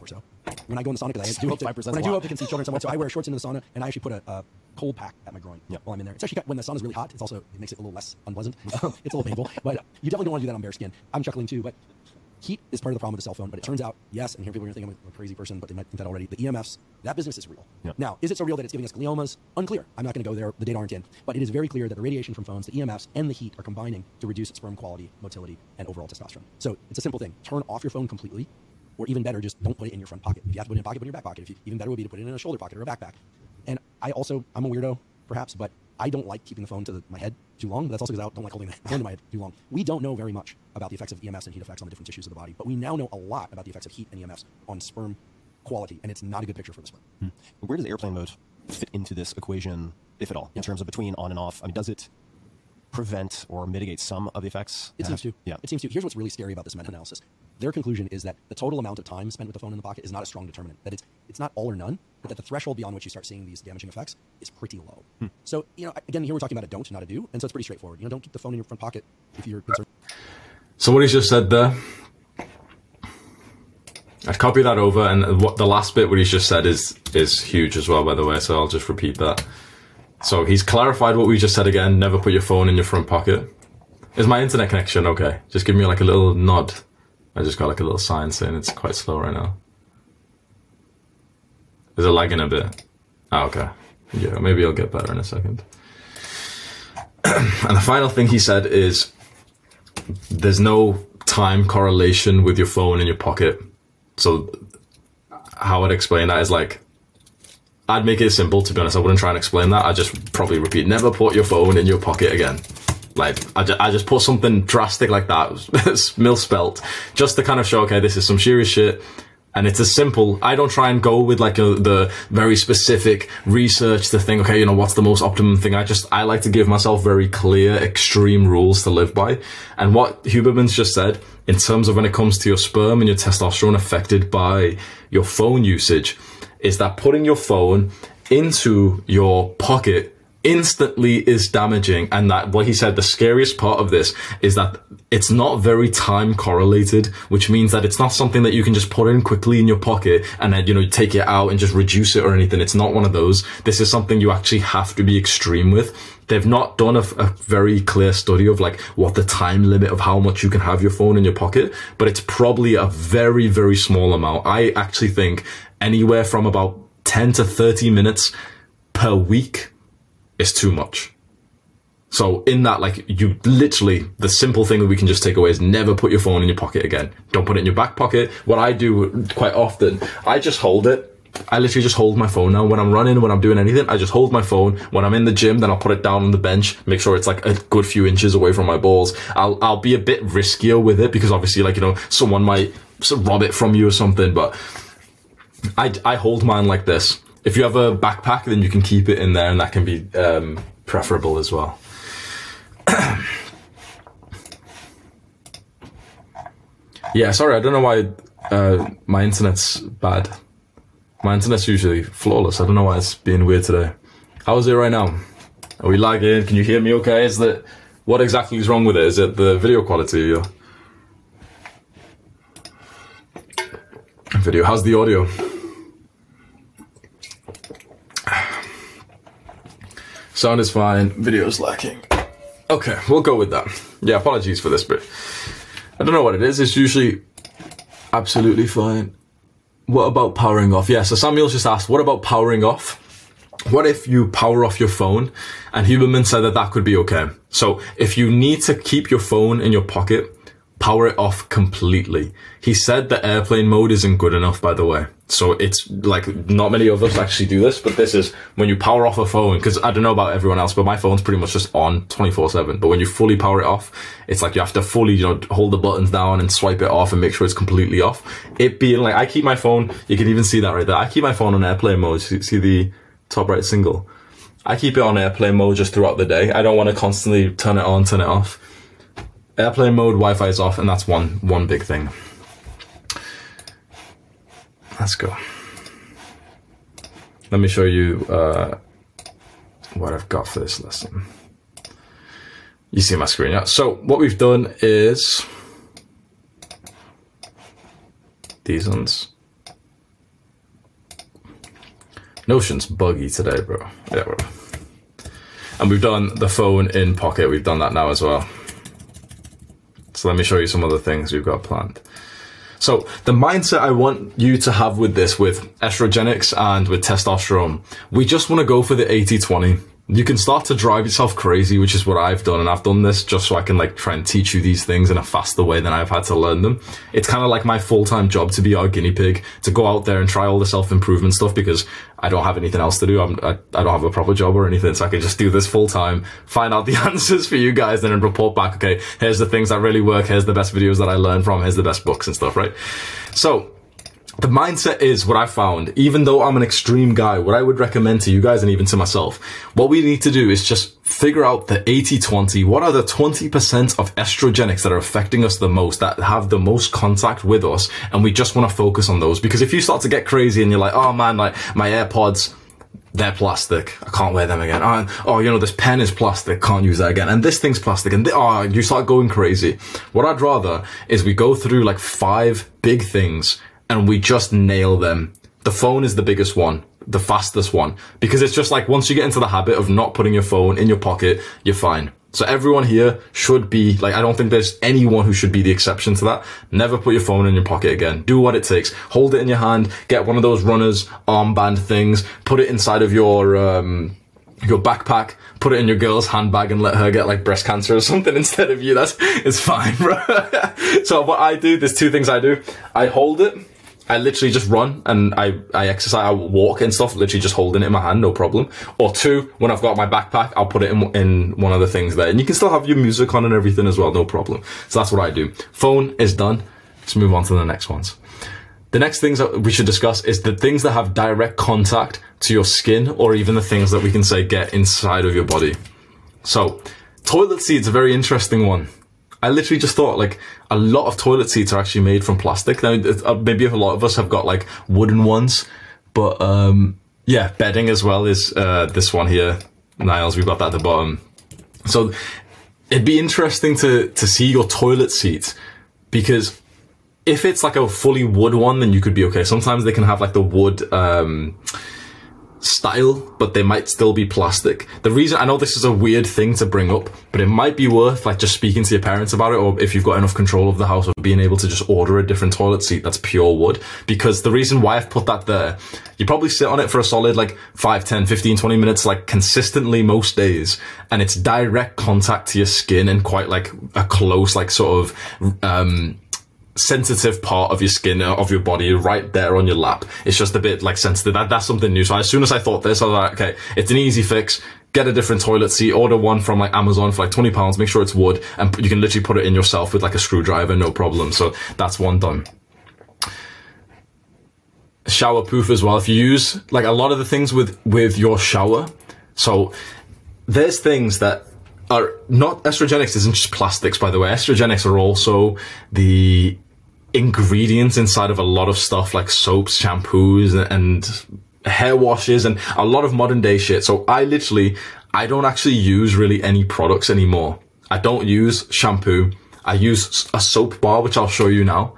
Or so. When I go in the sauna, because I do hope to, when I do hope to conceive children somewhat, so I wear shorts into the sauna and I actually put a, a cold pack at my groin yep. while I'm in there. It's actually when the sun is really hot. It's also it makes it a little less unpleasant. it's a little painful, but you definitely don't want to do that on bare skin. I'm chuckling too, but heat is part of the problem with the cell phone, but it turns out, yes, and here people are going to think I'm a crazy person, but they might think that already. The EMFs, that business is real. Yep. Now, is it so real that it's giving us gliomas? Unclear. I'm not going to go there. The data aren't in. But it is very clear that the radiation from phones, the EMFs, and the heat are combining to reduce sperm quality, motility, and overall testosterone. So it's a simple thing. Turn off your phone completely, or even better, just don't put it in your front pocket. If you have to put it in a pocket, put it in your back pocket. If you, even better would be to put it in a shoulder pocket or a backpack. And I also, I'm a weirdo, perhaps, but I don't like keeping the phone to the, my head too long, but that's also because I don't like holding the phone to my head too long. We don't know very much about the effects of EMS and heat effects on the different tissues of the body, but we now know a lot about the effects of heat and EMS on sperm quality, and it's not a good picture for the sperm. Hmm. Where does airplane mode fit into this equation, if at all, in terms of between on and off? I mean, does it prevent or mitigate some of the effects? It seems to. Yeah. It seems to. Here's what's really scary about this meta-analysis. Their conclusion is that the total amount of time spent with the phone in the pocket is not a strong determinant. That it's it's not all or none, but that the threshold beyond which you start seeing these damaging effects is pretty low. Hmm. So you know, again, here we're talking about a don't, not a do, and so it's pretty straightforward. You know, don't keep the phone in your front pocket if you're concerned. So what he's just said there. I've copied that over, and what the last bit what he's just said is is huge as well, by the way. So I'll just repeat that. So he's clarified what we just said again. Never put your phone in your front pocket. Is my internet connection okay? Just give me like a little nod. I just got like a little sign saying it's quite slow right now. Is it lagging a bit? Oh, okay. Yeah, maybe it'll get better in a second. and the final thing he said is there's no time correlation with your phone in your pocket. So how I'd explain that is like I'd make it simple to be honest. I wouldn't try and explain that. I'd just probably repeat never put your phone in your pocket again. Like I, ju- I just put something drastic like that, mill spelt, just to kind of show okay, this is some serious shit. And it's as simple. I don't try and go with like a, the very specific research to think, okay, you know, what's the most optimum thing? I just, I like to give myself very clear, extreme rules to live by. And what Huberman's just said, in terms of when it comes to your sperm and your testosterone affected by your phone usage, is that putting your phone into your pocket instantly is damaging and that what he said the scariest part of this is that it's not very time correlated which means that it's not something that you can just put in quickly in your pocket and then you know take it out and just reduce it or anything. It's not one of those. This is something you actually have to be extreme with. They've not done a, a very clear study of like what the time limit of how much you can have your phone in your pocket but it's probably a very very small amount. I actually think anywhere from about 10 to 30 minutes per week is too much. So in that, like, you literally, the simple thing that we can just take away is never put your phone in your pocket again. Don't put it in your back pocket. What I do quite often, I just hold it. I literally just hold my phone now. When I'm running, when I'm doing anything, I just hold my phone. When I'm in the gym, then I'll put it down on the bench, make sure it's like a good few inches away from my balls. I'll, I'll be a bit riskier with it because obviously, like, you know, someone might rob it from you or something, but I, I hold mine like this if you have a backpack, then you can keep it in there, and that can be um, preferable as well. yeah, sorry, I don't know why uh, my internet's bad. My internet's usually flawless. I don't know why it's being weird today. How is it right now? Are we lagging? Can you hear me okay? Is that what exactly is wrong with it? Is it the video quality? Or... Video. How's the audio? Sound is fine, video is lacking. Okay, we'll go with that. Yeah, apologies for this, but I don't know what it is. It's usually absolutely fine. What about powering off? Yeah, so Samuel's just asked, what about powering off? What if you power off your phone? And Huberman said that that could be okay. So if you need to keep your phone in your pocket, power it off completely. He said the airplane mode isn't good enough, by the way. So it's like not many of us actually do this, but this is when you power off a phone. Because I don't know about everyone else, but my phone's pretty much just on twenty four seven. But when you fully power it off, it's like you have to fully, you know, hold the buttons down and swipe it off and make sure it's completely off. It being like I keep my phone. You can even see that right there. I keep my phone on airplane mode. See the top right single. I keep it on airplane mode just throughout the day. I don't want to constantly turn it on, turn it off airplane mode, Wi-Fi is off, and that's one one big thing. Let's go. Let me show you uh, what I've got for this lesson. You see my screen, yeah? So what we've done is these ones. Notion's buggy today, bro. Yeah, bro. And we've done the phone in pocket. We've done that now as well. Let me show you some other things we've got planned. So the mindset I want you to have with this, with estrogenics and with testosterone, we just want to go for the 80-20 you can start to drive yourself crazy, which is what I've done. And I've done this just so I can like try and teach you these things in a faster way than I've had to learn them. It's kind of like my full-time job to be our guinea pig, to go out there and try all the self-improvement stuff because I don't have anything else to do. I'm, I, I don't have a proper job or anything. So I can just do this full time, find out the answers for you guys and then report back. Okay. Here's the things that really work. Here's the best videos that I learned from. Here's the best books and stuff, right? So the mindset is what I found, even though I'm an extreme guy, what I would recommend to you guys and even to myself, what we need to do is just figure out the 80-20. What are the 20% of estrogenics that are affecting us the most, that have the most contact with us? And we just want to focus on those. Because if you start to get crazy and you're like, oh man, like my AirPods, they're plastic. I can't wear them again. Oh, oh, you know, this pen is plastic. Can't use that again. And this thing's plastic. And th- oh, you start going crazy. What I'd rather is we go through like five big things and we just nail them. The phone is the biggest one, the fastest one, because it's just like once you get into the habit of not putting your phone in your pocket, you're fine. So everyone here should be like, I don't think there's anyone who should be the exception to that. Never put your phone in your pocket again. Do what it takes. Hold it in your hand. Get one of those runners armband things. Put it inside of your, um, your backpack, put it in your girl's handbag and let her get like breast cancer or something instead of you. That's, it's fine, bro. so what I do, there's two things I do. I hold it I literally just run and I, I exercise, I walk and stuff, literally just holding it in my hand, no problem. Or two, when I've got my backpack, I'll put it in, in one of the things there. And you can still have your music on and everything as well, no problem. So that's what I do. Phone is done. Let's move on to the next ones. the next things that we should discuss is the things that have direct contact to your skin or even the things that we can say get inside of your body. So, toilet seats a very interesting one. I literally just thought like a lot of toilet seats are actually made from plastic. Now, uh, maybe a lot of us have got like wooden ones, but um, yeah, bedding as well is uh, this one here. Niles, we've got that at the bottom. So it'd be interesting to to see your toilet seat because if it's like a fully wood one, then you could be okay. Sometimes they can have like the wood um, style, but they might still be plastic. The reason I know this is a weird thing to bring up, but it might be worth like just speaking to your parents about it, or if you've got enough control of the house, of being able to just order a different toilet seat that's pure wood. Because the reason why I've put that there, you probably sit on it for a solid like 5, 10, 15, 20 minutes, like consistently most days, and it's direct contact to your skin and quite like a close, like sort of um sensitive part of your skin uh, of your body right there on your lap. It's just a bit like sensitive. That, that's something new. So as soon as I thought this, I was like, okay, it's an easy fix. Get a different toilet seat. Order one from like Amazon for like twenty pounds. Make sure it's wood, and you can literally put it in yourself with like a screwdriver, no problem. So that's one done. Shower proof as well. If you use like a lot of the things with with your shower, so there's things that are not estrogenics isn't just plastics by the way estrogenics are also the ingredients inside of a lot of stuff like soaps, shampoos, and hair washes, and a lot of modern day shit. So I literally, I don't actually use really any products anymore. I don't use shampoo. I use a soap bar, which I'll show you now.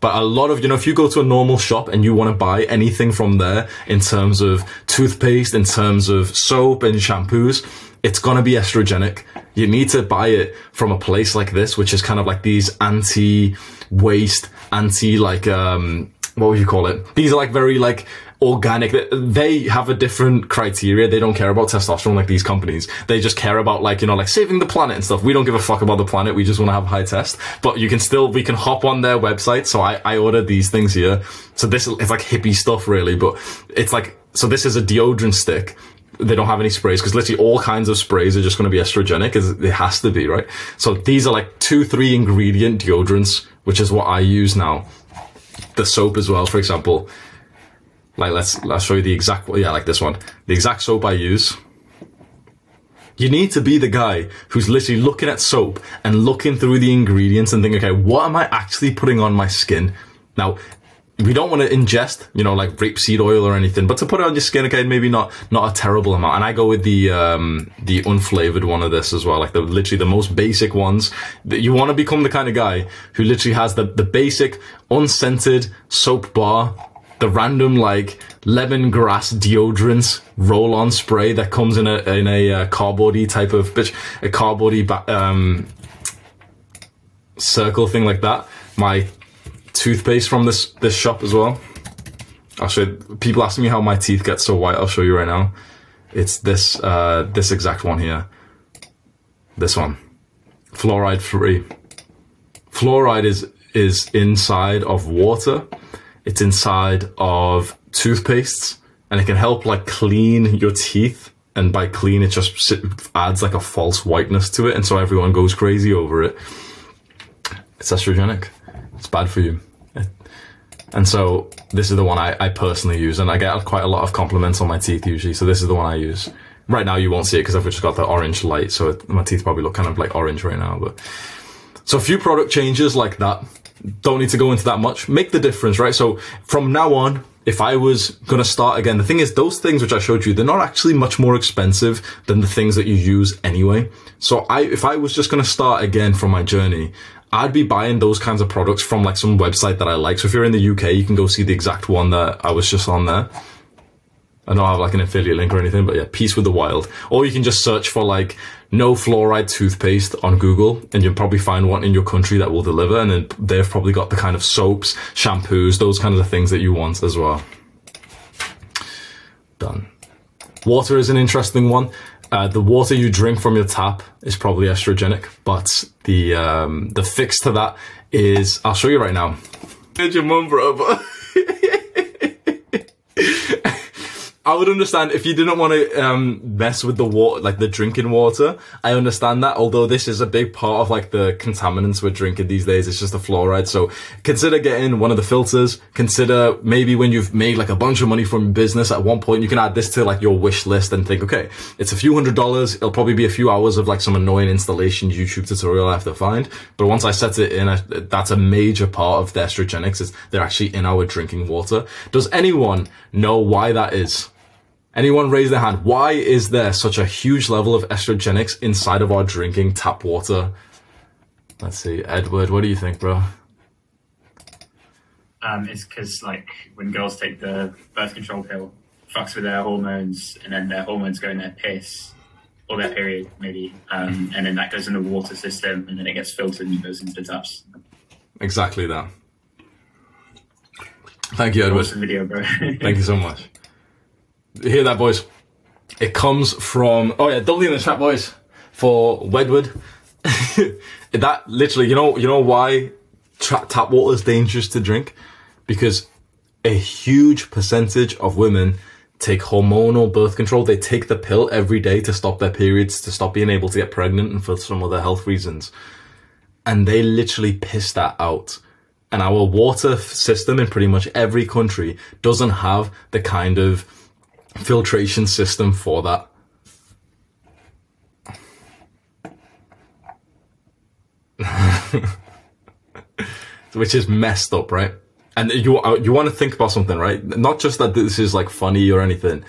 But a lot of, you know, if you go to a normal shop and you want to buy anything from there in terms of toothpaste, in terms of soap and shampoos, it's going to be estrogenic. You need to buy it from a place like this, which is kind of like these anti waste, anti like, um, what would you call it? These are like very like organic. They have a different criteria. They don't care about testosterone like these companies. They just care about like, you know, like saving the planet and stuff. We don't give a fuck about the planet. We just want to have high test, but you can still, we can hop on their website. So I, I ordered these things here. So this is, like hippie stuff really, but it's like, so this is a deodorant stick they don't have any sprays because literally all kinds of sprays are just going to be estrogenic as it has to be right? So these are like two three ingredient deodorants which is what i use now. The soap as well for example. Like let's let's show you the exact yeah like this one. The exact soap i use. You need to be the guy who's literally looking at soap and looking through the ingredients and thinking okay what am i actually putting on my skin? Now we don't want to ingest, you know, like rapeseed oil or anything, but to put it on your skin, okay, maybe not, not a terrible amount. And I go with the, um, the unflavored one of this as well, like the, literally the most basic ones that you want to become the kind of guy who literally has the, the basic unscented soap bar, the random like lemongrass deodorants roll on spray that comes in a, in a uh, cardboardy type of bitch, a cardboardy, ba- um, circle thing like that. My toothpaste from this this shop as well. I'll show people ask me how my teeth get so white. I'll show you right now. It's this uh, this exact one here. This one, fluoride free. Fluoride is is inside of water. It's inside of toothpastes, and it can help like clean your teeth. And by clean, it just adds like a false whiteness to it, and so everyone goes crazy over it. It's estrogenic. It's bad for you. And so this is the one I, I personally use, and I get quite a lot of compliments on my teeth usually. So this is the one I use. Right now you won't see it because I've just got the orange light, so it, my teeth probably look kind of like orange right now. But so a few product changes like that. Don't need to go into that much. Make the difference, right? So from now on, if I was going to start again, the thing is, those things which I showed you, they're not actually much more expensive than the things that you use anyway. So I, if I was just going to start again from my journey, I'd be buying those kinds of products from like some website that I like. So if you're in the UK, you can go see the exact one that I was just on there. I don't have like an affiliate link or anything, but yeah, Peace with the Wild. Or you can just search for like no fluoride toothpaste on Google and you'll probably find one in your country that will deliver. And then they've probably got the kind of soaps, shampoos, those kinds of things that you want as well. Done. Water is an interesting one. Uh, the water you drink from your tap is probably estrogenic, but the um, the fix to that is I'll show you right now. Did your mum, bro? I would understand if you didn't want to um, mess with the water, like the drinking water. I understand that. Although this is a big part of like the contaminants we're drinking these days. It's just the fluoride. So consider getting one of the filters. Consider maybe when you've made like a bunch of money from business at one point, you can add this to like your wish list and think, okay, it's a few hundred dollars. It'll probably be a few hours of like some annoying installation YouTube tutorial I have to find. But once I set it in, I, that's a major part of the estrogenics is they're actually in our drinking water. Does anyone know why that is? Anyone raise their hand? Why is there such a huge level of estrogenics inside of our drinking tap water? Let's see, Edward, what do you think, bro? Um, it's because like when girls take the birth control pill, fucks with their hormones, and then their hormones go in their piss or their period, maybe, um, and then that goes in the water system, and then it gets filtered and goes into the taps. Exactly that. Thank you, Edward. Awesome video, bro. Thank you so much. Hear that, boys? It comes from. Oh yeah, W in the chat, boys, for Wedwood. that literally, you know, you know why tra- tap water is dangerous to drink? Because a huge percentage of women take hormonal birth control. They take the pill every day to stop their periods, to stop being able to get pregnant, and for some other health reasons. And they literally piss that out. And our water system in pretty much every country doesn't have the kind of filtration system for that. Which is messed up, right? And you uh, you want to think about something, right? Not just that this is like funny or anything.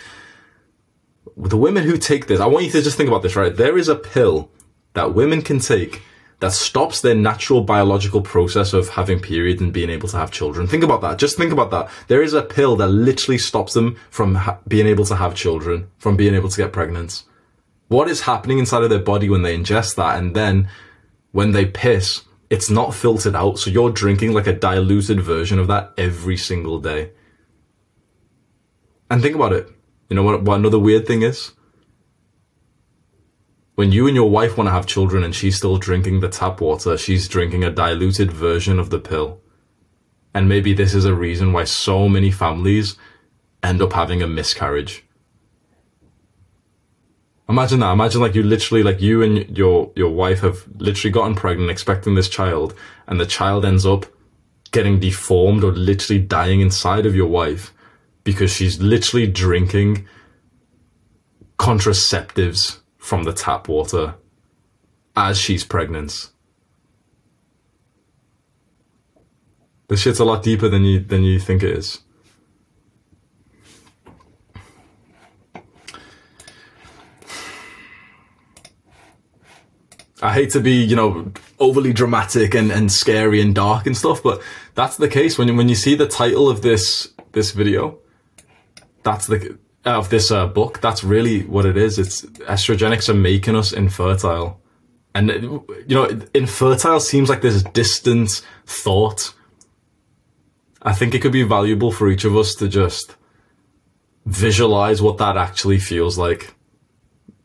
The women who take this, I want you to just think about this, right? There is a pill that women can take that stops their natural biological process of having periods and being able to have children. Think about that. Just think about that. There is a pill that literally stops them from ha- being able to have children, from being able to get pregnant. What is happening inside of their body when they ingest that? And then when they piss, it's not filtered out. So you're drinking like a diluted version of that every single day. And think about it. You know what, what another weird thing is? When you and your wife want to have children and she's still drinking the tap water, she's drinking a diluted version of the pill. And maybe this is a reason why so many families end up having a miscarriage. Imagine that. Imagine like you literally, like you and your, your wife have literally gotten pregnant expecting this child and the child ends up getting deformed or literally dying inside of your wife because she's literally drinking contraceptives from the tap water as she's pregnant. This shit's a lot deeper than you than you think it is. I hate to be, you know, overly dramatic and, and scary and dark and stuff, but that's the case when you, when you see the title of this this video. That's the of this uh, book, that's really what it is. It's estrogenics are making us infertile. And, you know, infertile seems like this distant thought. I think it could be valuable for each of us to just visualize what that actually feels like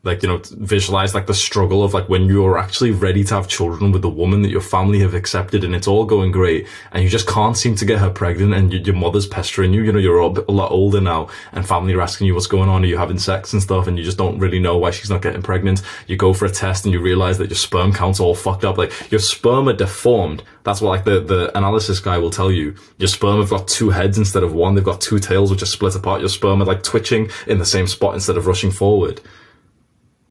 like you know visualize like the struggle of like when you're actually ready to have children with the woman that your family have accepted and it's all going great and you just can't seem to get her pregnant and you, your mother's pestering you you know you're a, a lot older now and family are asking you what's going on are you having sex and stuff and you just don't really know why she's not getting pregnant. You go for a test and you realize that your sperm count's all fucked up. Like your sperm are deformed. That's what like the the analysis guy will tell you. Your sperm have got two heads instead of one. They've got two tails which are split apart. Your sperm are like twitching in the same spot instead of rushing forward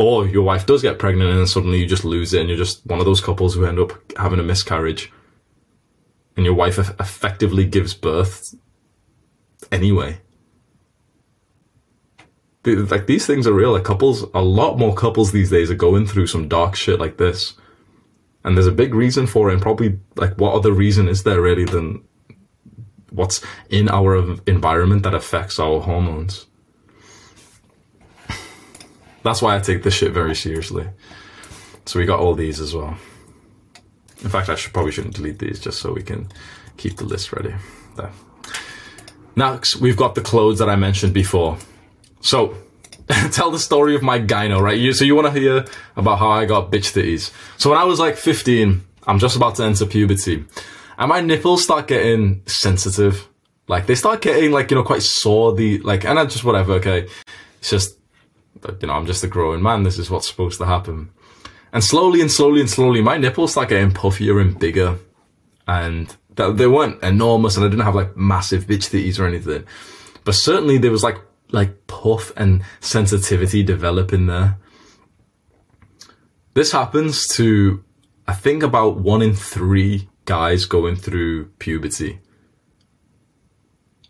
or your wife does get pregnant and then suddenly you just lose it and you're just one of those couples who end up having a miscarriage and your wife effectively gives birth anyway. Like these things are real. Like couples a lot more couples these days are going through some dark shit like this. And there's a big reason for it and probably like what other reason is there really than what's in our environment that affects our hormones that's why I take this shit very seriously. So we got all these as well. In fact, I should probably shouldn't delete these just so we can keep the list ready. There. Next, we've got the clothes that I mentioned before. So, tell the story of my gyno, right? You, so you want to hear about how I got bitch titties. So when I was like 15, I'm just about to enter puberty, and my nipples start getting sensitive Like they start getting like you know quite sore. The like, and I just whatever. Okay, it's just you know I'm just a growing man. This is what's supposed to happen. And slowly and slowly and slowly, my nipples start getting puffier and bigger, and they weren't enormous, and I didn't have like massive bitch titties or anything, but certainly there was like like puff and sensitivity developing there. This happens to, I think, about one in three guys going through puberty,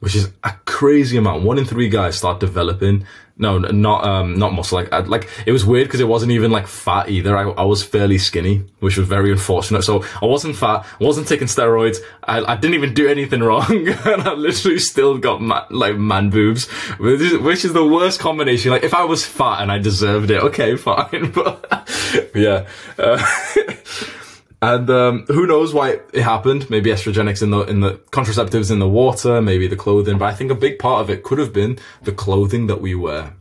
which is a crazy amount. One in three guys start developing no, not um, not muscle. Like, I, like it was weird because it wasn't even like fat either. I, I was fairly skinny, which was very unfortunate. So I wasn't fat. I wasn't taking steroids. I, I didn't even do anything wrong, and I literally still got ma- like man boobs, which is, which is the worst combination. Like if I was fat and I deserved it, okay, fine. But yeah. Uh, And um, who knows why it happened? Maybe estrogenics in the in the contraceptives in the water, maybe the clothing. But I think a big part of it could have been the clothing that we wear.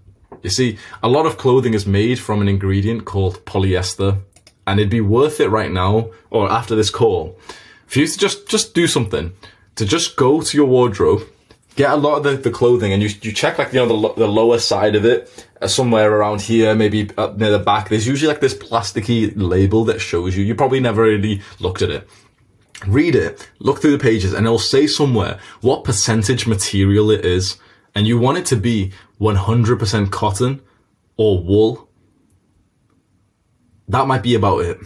You see, a lot of clothing is made from an ingredient called polyester, and it'd be worth it right now or after this call for you to just just do something to just go to your wardrobe get a lot of the, the clothing and you, you check like, you know, the, the lower side of it, uh, somewhere around here, maybe up near the back. There's usually like this plasticky label that shows you. You probably never really looked at it. Read it, look through the pages and it'll say somewhere what percentage material it is. And you want it to be 100% cotton or wool. That might be about it.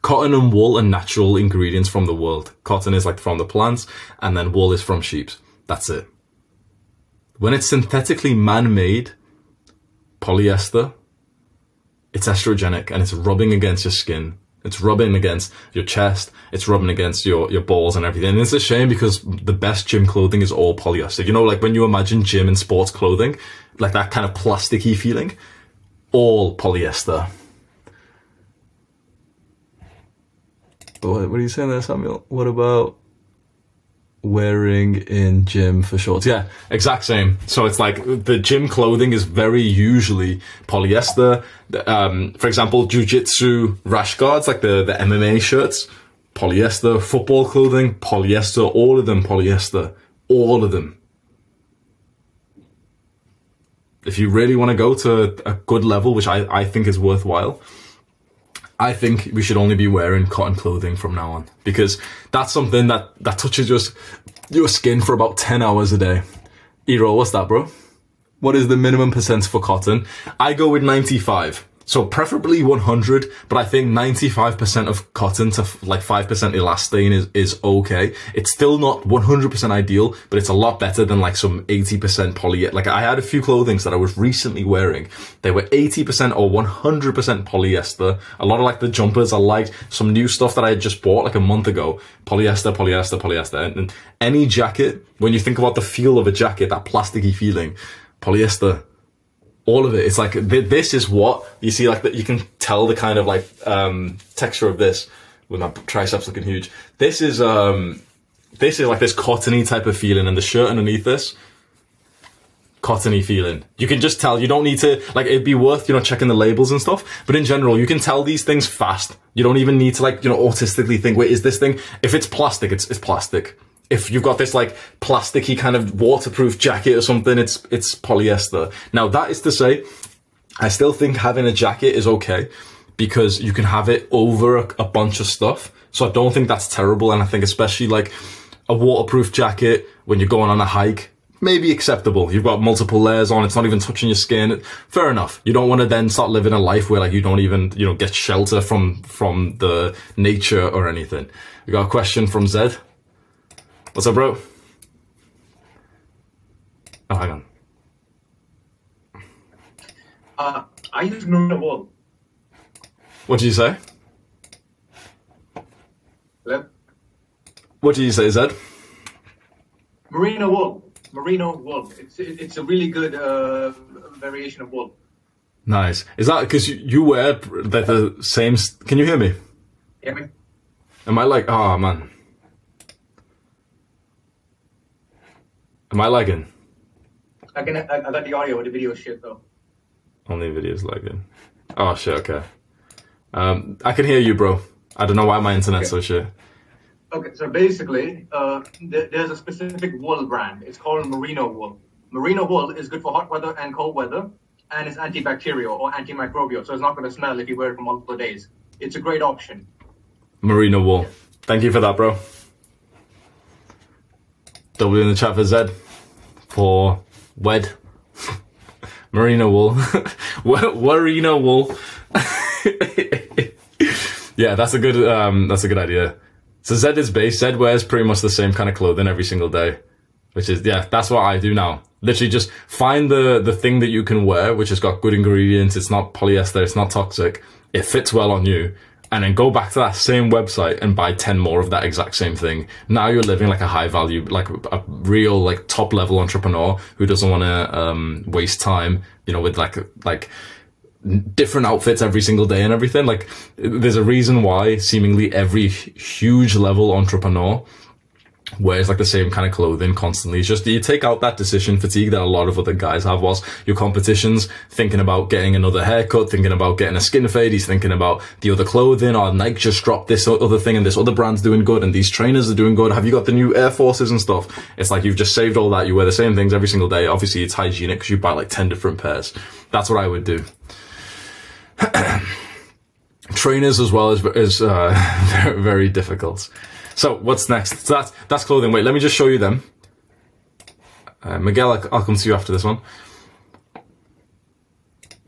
Cotton and wool are natural ingredients from the world. Cotton is like from the plants and then wool is from sheep. That's it. When it's synthetically man-made polyester, it's estrogenic and it's rubbing against your skin. It's rubbing against your chest. It's rubbing against your, your balls and everything. And it's a shame because the best gym clothing is all polyester. You know, like when you imagine gym and sports clothing, like that kind of plasticky feeling, all polyester. What, what are you saying there, Samuel? What about wearing in gym for shorts. Yeah, exact same. So it's like the gym clothing is very usually polyester. Um, for example, jujitsu rash guards, like the, the MMA shirts, polyester, football clothing, polyester, all of them polyester, all of them. If you really want to go to a good level, which I, I think is worthwhile, I think we should only be wearing cotton clothing from now on because that's something that, that touches your, your skin for about 10 hours a day. Ero, what's that, bro? What is the minimum percent for cotton? I go with 95. So preferably 100, but I think 95% of cotton to like 5% elastane is, is okay. It's still not 100% ideal, but it's a lot better than like some 80% polyester. Like I had a few clothings that I was recently wearing. They were 80% or 100% polyester. A lot of like the jumpers I liked. Some new stuff that I had just bought like a month ago. Polyester, polyester, polyester. And, and any jacket, when you think about the feel of a jacket, that plasticky feeling, polyester all of it. It's like this is what you see. Like that, you can tell the kind of like um, texture of this with my triceps looking huge. This is um, this is like this cottony type of feeling, and the shirt underneath this cottony feeling. You can just tell. You don't need to like. It'd be worth you know checking the labels and stuff. But in general, you can tell these things fast. You don't even need to like you know autistically think. Wait, is this thing? If it's plastic, it's it's plastic if you've got this like plasticky kind of waterproof jacket or something, it's it's polyester. Now that is to say, I still think having a jacket is okay because you can have it over a, a bunch of stuff. So I don't think that's terrible, and I think especially like a waterproof jacket when you're going on a hike, maybe acceptable. You've got multiple layers on. It's not even touching your skin. Fair enough. You don't want to then start living a life where like you don't even, you know, get shelter from, from the nature or anything. We got a question from Zed. What's up, bro? Oh, hang on. Uh, I use Merino Wool. What did you say? Hello? What did you say, Zed? Merino wool. Merino wool. It's it's a really good uh, variation of wool. Nice. Is that because you, you wear the, the same? Can you hear me? Hear me? Am I like? Oh man. Am I lagging? I can. I, I got the audio, but the video shit though. Only video's lagging. Oh shit. Okay. Um, I can hear you, bro. I don't know why my internet's Okay. so shit. Okay, so basically, uh, th- there's a specific wool brand. It's called Merino wool. Merino wool is good for hot weather and cold weather, and it's antibacterial or antimicrobial, so it's not going to smell if you wear it for multiple days. It's a great option. Merino wool. Thank you for that, bro. W in the chat for Z for wed. Merino wool. Merino wool. yeah, that's a good um that's a good idea. So Z is base. Z wears pretty much the same kind of clothing every single day. Which is yeah, that's what I do now. Literally just find the the thing that you can wear, which has got good ingredients, it's not polyester, it's not toxic, it fits well on you, and then go back to that same website and buy 10 more of that exact same thing. Now you're living like a high value, like a real, like top level entrepreneur who doesn't want to, um, waste time, you know, with like, like, different outfits every single day and everything. Like, there's a reason why seemingly every huge level entrepreneur wears like the same kind of clothing constantly. It's just you take out that decision fatigue that a lot of other guys have whilst your competitions thinking about getting another haircut, thinking about getting a skin fade, he's thinking about the other clothing or Nike just dropped this other thing and this other brand's doing good and these trainers are doing good. Have you got the new Air Forces and stuff? It's like you've just saved all that. You wear the same things every single day. Obviously it's hygienic because you buy like 10 different pairs. That's what I would do. trainers as well is, is uh, very difficult. So what's next? So that's that's clothing. Wait, let me just show you them. Uh, Miguel, I'll, come to you after this one.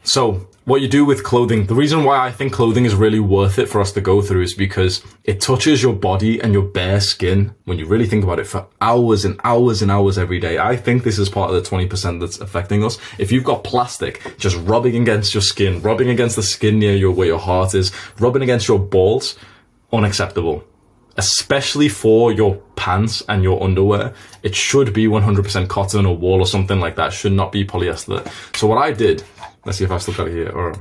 So what you do with clothing, the reason why I think clothing is really worth it for us to go through is because it touches your body and your bare skin when you really think about it for hours and hours and hours every day. I think this is part of the 20% that's affecting us. If you've got plastic just rubbing against your skin, rubbing against the skin near your, where your heart is, rubbing against your balls, unacceptable especially for your pants and your underwear, it should be 100% cotton or wool or something like that. It should not be polyester. So what I did, let's see if I still got it here, or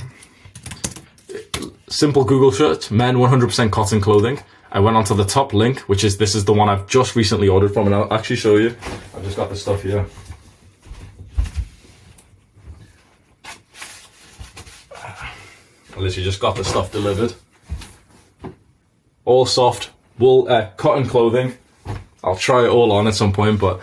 simple Google search, men 100% cotton clothing. I went onto the top link, which is, this is the one I've just recently ordered from, and I'll actually show you. I've just got the stuff here. I literally just got the stuff delivered. All soft, wool, uh, cotton clothing. I'll try it all on at some point, but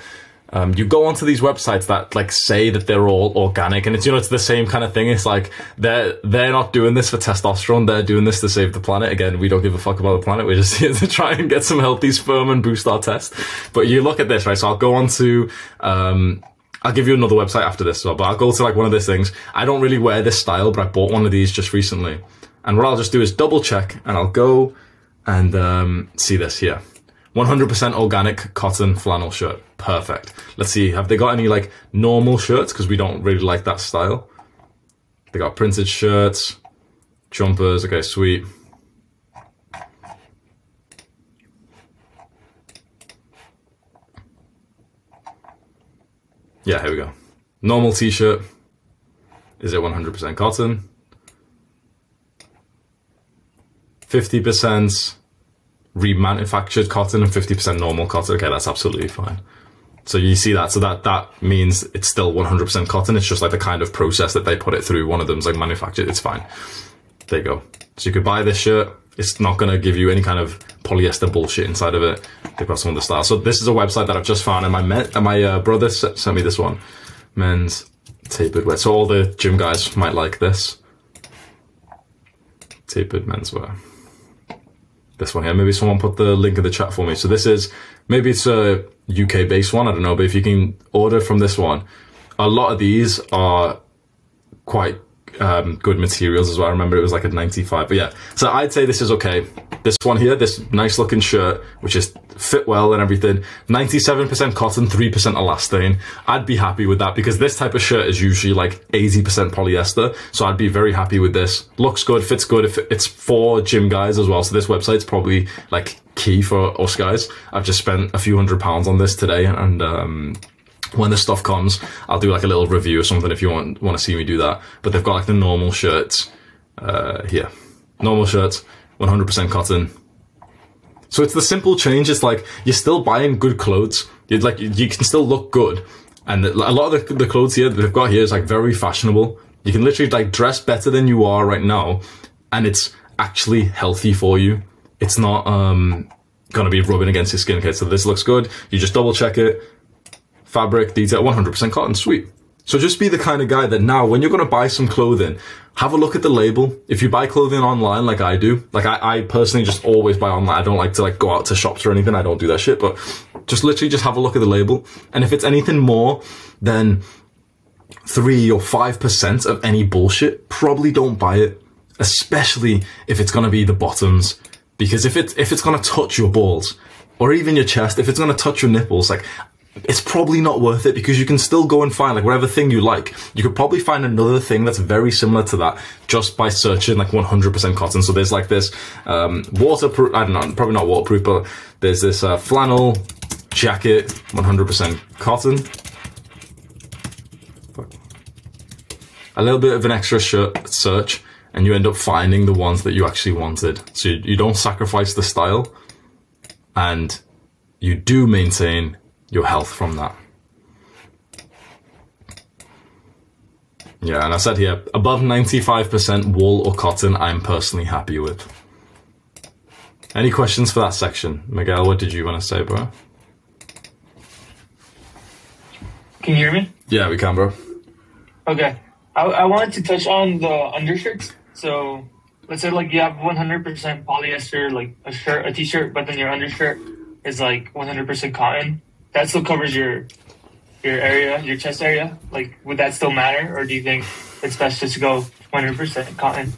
um, you go onto these websites that like say that they're all organic, and it's you know it's the same kind of thing. It's like they're they're not doing this for testosterone; they're doing this to save the planet. Again, we don't give a fuck about the planet. We're just here to try and get some healthy sperm and boost our test. But you look at this, right? So I'll go on to. Um, I'll give you another website after this, but I'll go to like one of these things. I don't really wear this style, but I bought one of these just recently. And what I'll just do is double check, and I'll go and um, see this here. 100% organic cotton flannel shirt. Perfect. Let's see, have they got any like normal shirts? Because we don't really like that style. They got printed shirts, jumpers. Okay, sweet. Yeah, here we go. Normal t-shirt. Is it 100% cotton? 50% remanufactured cotton and 50% normal cotton. Okay, that's absolutely fine. So you see that. So that, that means it's still 100% cotton. It's just like the kind of process that they put it through. One of them's like manufactured. It's fine. There you go. So you could buy this shirt. It's not going to give you any kind of polyester bullshit inside of it. They've got some of the style. So this is a website that I've just found and my, and my uh, brother sent me this one. Men's tapered wear. So all the gym guys might like this. Tapered menswear this one here. Maybe someone put the link in the chat for me. So this is, maybe it's a UK based one. I don't know, but if you can order from this one, a lot of these are quite um, good materials as well. I remember it was like a 95, but yeah. So I'd say this is okay. This one here, this nice looking shirt, which is fit well and everything, 97% cotton, 3% elastane. I'd be happy with that because this type of shirt is usually like 80% polyester. So I'd be very happy with this. Looks good, fits good. It's for gym guys as well. So this website's probably like key for us guys. I've just spent a few hundred pounds on this today and, um, when the stuff comes, I'll do like a little review or something if you want want to see me do that. But they've got like the normal shirts uh, here, normal shirts, 100% cotton. So it's the simple change. It's like you're still buying good clothes. you like you can still look good, and a lot of the, the clothes here that they've got here is like very fashionable. You can literally like dress better than you are right now, and it's actually healthy for you. It's not um to be rubbing against your skin. Okay, so this looks good. You just double check it. Fabric, detail, 100% cotton, sweet. So just be the kind of guy that now, when you're going to buy some clothing, have a look at the label. If you buy clothing online, like I do, like I, I personally just always buy online. I don't like to like go out to shops or anything. I don't do that shit, but just literally just have a look at the label. And if it's anything more than three or five percent of any bullshit, probably don't buy it. Especially if it's gonna be the bottoms. Because if it's if it's gonna touch your balls, or even your chest, if it's gonna touch your nipples, like it's probably not worth it because you can still go and find like whatever thing you like. You could probably find another thing that's very similar to that just by searching like 100% cotton. So there's like this um, waterproof, I don't know, probably not waterproof, but there's this uh, flannel jacket, 100% cotton. A little bit of an extra shirt search, and you end up finding the ones that you actually wanted. So you, you don't sacrifice the style, and you do maintain your health from that. Yeah, and I said here, above 95% wool or cotton, I'm personally happy with. Any questions for that section? Miguel, what did you want to say, bro? Can you hear me? Yeah, we can, bro. Okay. I, I wanted to touch on the undershirts. So let's say like you have 100% polyester, like a shirt, a t-shirt, but then your undershirt is like 100% cotton. That still covers your your area, your chest area. Like, would that still matter, or do you think it's best just to go 100% cotton?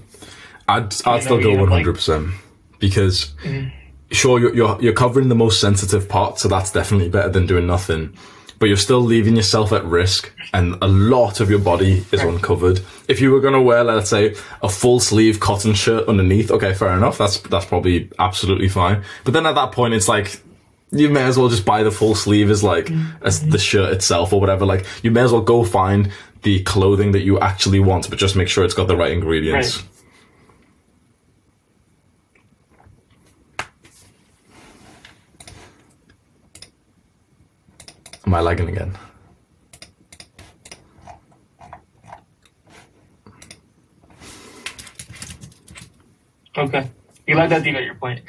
I'd, I'd still go you have, like- 100% because mm-hmm. sure you're, you're you're covering the most sensitive part, so that's definitely better than doing nothing. But you're still leaving yourself at risk, and a lot of your body is uncovered. If you were going to wear, let's say, a full sleeve cotton shirt underneath, okay, fair enough. That's that's probably absolutely fine. But then at that point, it's like you may as well just buy the full sleeve as like as the shirt itself or whatever. Like you may as well go find the clothing that you actually want, but just make sure it's got the right ingredients. Right. Am I lagging again? Okay. You like that deep at your point.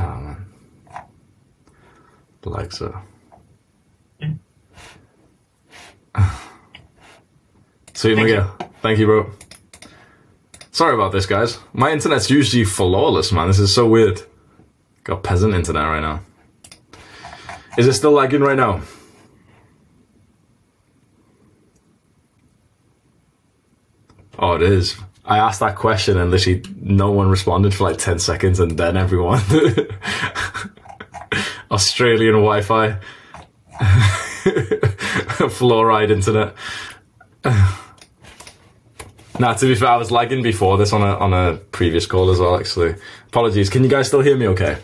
Oh man. Like so. Sweet Miguel. Thank you, bro. Sorry about this, guys. My internet's usually flawless, man. This is so weird. Got peasant internet right now. Is it still lagging right now? Oh, it is. I asked that question and literally no one responded for like 10 seconds and then everyone. Australian Wi Fi. Fluoride internet. now, to be fair, I was lagging before this on a on a previous call as well. Actually, apologies. Can you guys still hear me? Okay.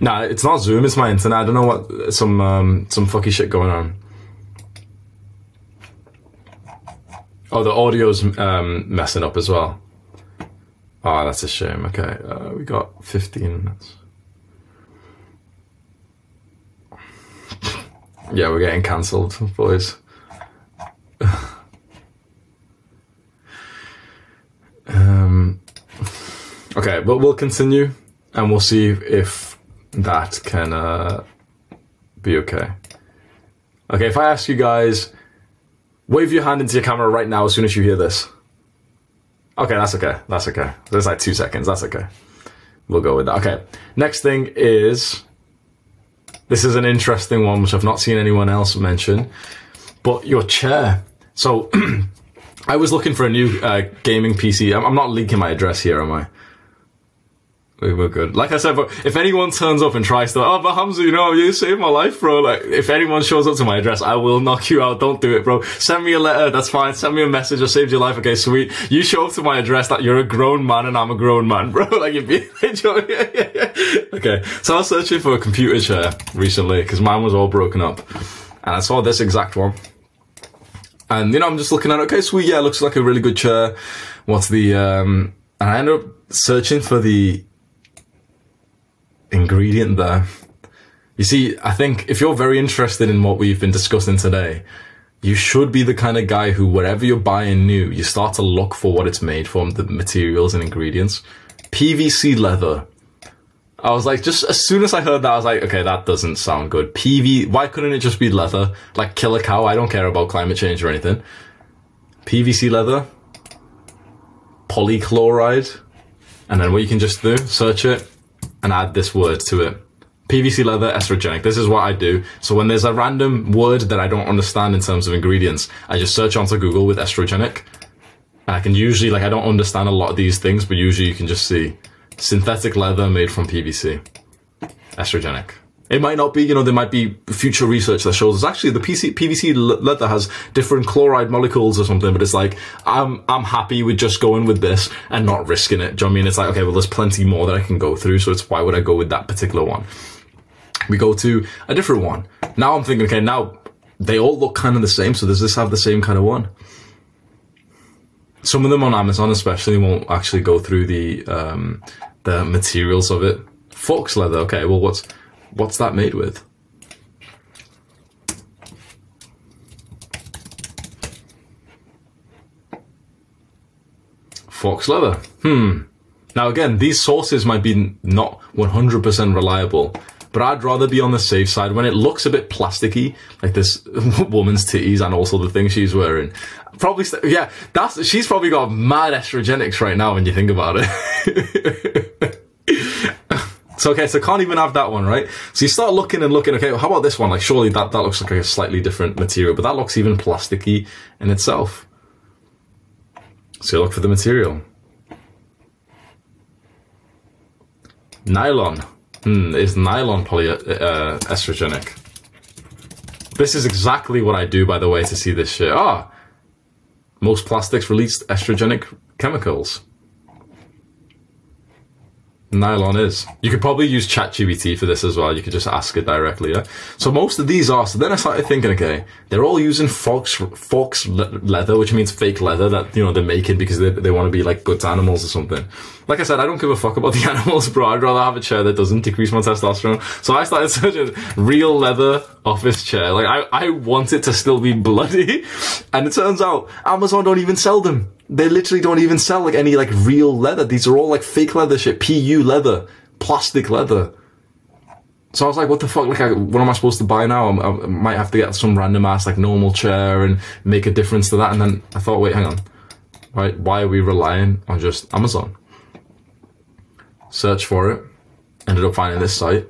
Nah, it's not Zoom. It's my internet. I don't know what some um, some fucky shit going on. Oh, the audio's um, messing up as well. Oh, that's a shame. Okay, uh, we got 15 minutes. Yeah, we're getting cancelled, boys. um, okay, but we'll continue and we'll see if that can uh, be okay. Okay, if I ask you guys, wave your hand into your camera right now as soon as you hear this. Okay, that's okay. That's okay. There's like two seconds. That's okay. We'll go with that. Okay. Next thing is this is an interesting one which I've not seen anyone else mention, but your chair. So I was looking for a new uh, gaming PC. I'm, I'm not leaking my address here, am I? We were good. Like I said, but if anyone turns up and tries to, oh, but Hamza, you know, you saved my life, bro. Like, if anyone shows up to my address, I will knock you out. Don't do it, bro. Send me a letter. That's fine. Send me a message. I saved your life. Okay, sweet. You show up to my address that you're a grown man and I'm a grown man, bro. Like, you'd be, okay. So I was searching for a computer chair recently because mine was all broken up. And I saw this exact one. And, you know, I'm just looking at it. Okay, sweet. Yeah, looks like a really good chair. What's the, um, and I ended up searching for the ingredient there. You see, I think if you're very interested in what we've been discussing today, you should be the kind of guy who, wherever you're buying new, you start to look for what it's made from, the materials and ingredients. PVC leather. I was like, just as soon as I heard that, I was like, okay, that doesn't sound good. PV, why couldn't it just be leather? Like, kill a cow. I don't care about climate change or anything. PVC leather, polychloride, and then what you can just do, search it and add this word to it. PVC leather estrogenic. This is what I do. So when there's a random word that I don't understand in terms of ingredients, I just search onto Google with estrogenic. And I can usually, like, I don't understand a lot of these things, but usually you can just see synthetic leather made from PVC. Estrogenic. It might not be, you know, there might be future research that shows us actually the PC, PVC leather has different chloride molecules or something, but it's like, I'm, I'm happy with just going with this and not risking it. Do you know what I mean? It's like, okay, well, there's plenty more that I can go through, so it's why would I go with that particular one? We go to a different one. Now I'm thinking, okay, now they all look kind of the same, so does this have the same kind of one? Some of them on Amazon especially won't actually go through the, um, the materials of it. Fox leather, okay, well, what's, What's that made with? Fox leather. Hmm. Now again, these sources might be not 100% reliable, but I'd rather be on the safe side when it looks a bit plasticky, like this woman's titties and also the thing she's wearing. Probably, yeah, that's, she's probably got mad estrogenics right now when you think about it. So okay, so can't even have that one, right? So you start looking and looking, okay, how about this one? Like surely that, that looks like a slightly different material, but that looks even plasticky in itself. So you look for the material. Nylon. Hmm, is nylon polyestrogenic? Uh, this is exactly what I do, by the way, to see this shit. Ah, most plastics release estrogenic chemicals nylon is. You could probably use ChatGPT for this as well. You could just ask it directly. Yeah. So most of these are. So then I started thinking, okay, they're all using fox fox leather, which means fake leather that you know they're making because they they want to be like good animals or something. Like I said, I don't give a fuck about the animals, bro. I'd rather have a chair that doesn't decrease my testosterone. So I started searching real leather office chair. Like I I want it to still be bloody, and it turns out Amazon don't even sell them they literally don't even sell like any like real leather. These are all like fake leather shit, PU leather, plastic leather. So I was like, what the fuck? Like, I, what am I supposed to buy now? I, I might have to get some random ass like normal chair and make a difference to that. And then I thought, wait, hang on. Right? Why are we relying on just Amazon? Search for it. Ended up finding this site.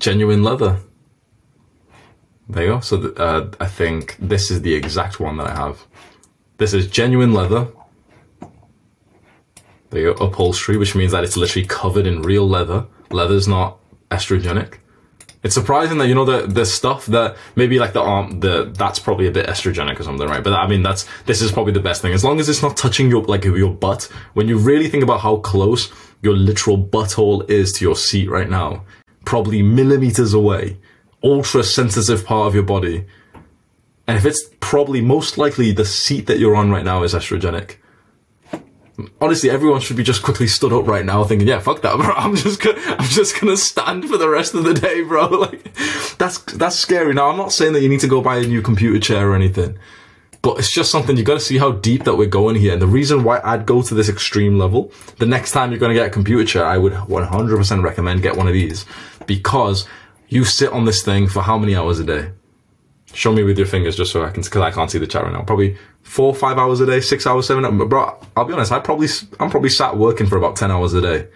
Genuine leather. There you go. So uh, I think this is the exact one that I have. This is genuine leather the upholstery, which means that it's literally covered in real leather. Leather's not estrogenic. It's surprising that you know the the stuff that maybe like the arm the that's probably a bit estrogenic or something, right? But I mean that's this is probably the best thing as long as it's not touching your like your butt. When you really think about how close your literal butthole is to your seat right now, probably millimeters away, ultra sensitive part of your body, and if it's probably most likely the seat that you're on right now is estrogenic honestly, everyone should be just quickly stood up right now, thinking, "Yeah, fuck that, bro. I'm just gonna, I'm just gonna stand for the rest of the day, bro." Like, that's that's scary. Now, I'm not saying that you need to go buy a new computer chair or anything, but it's just something you got to see how deep that we're going here. And the reason why I'd go to this extreme level, the next time you're gonna get a computer chair, I would 100% recommend get one of these because you sit on this thing for how many hours a day? Show me with your fingers just so I can, because I can't see the chat right now. Probably four, five hours a day, six hours, seven. Hours. Bro, I'll be honest. I probably, I'm probably sat working for about ten hours a day.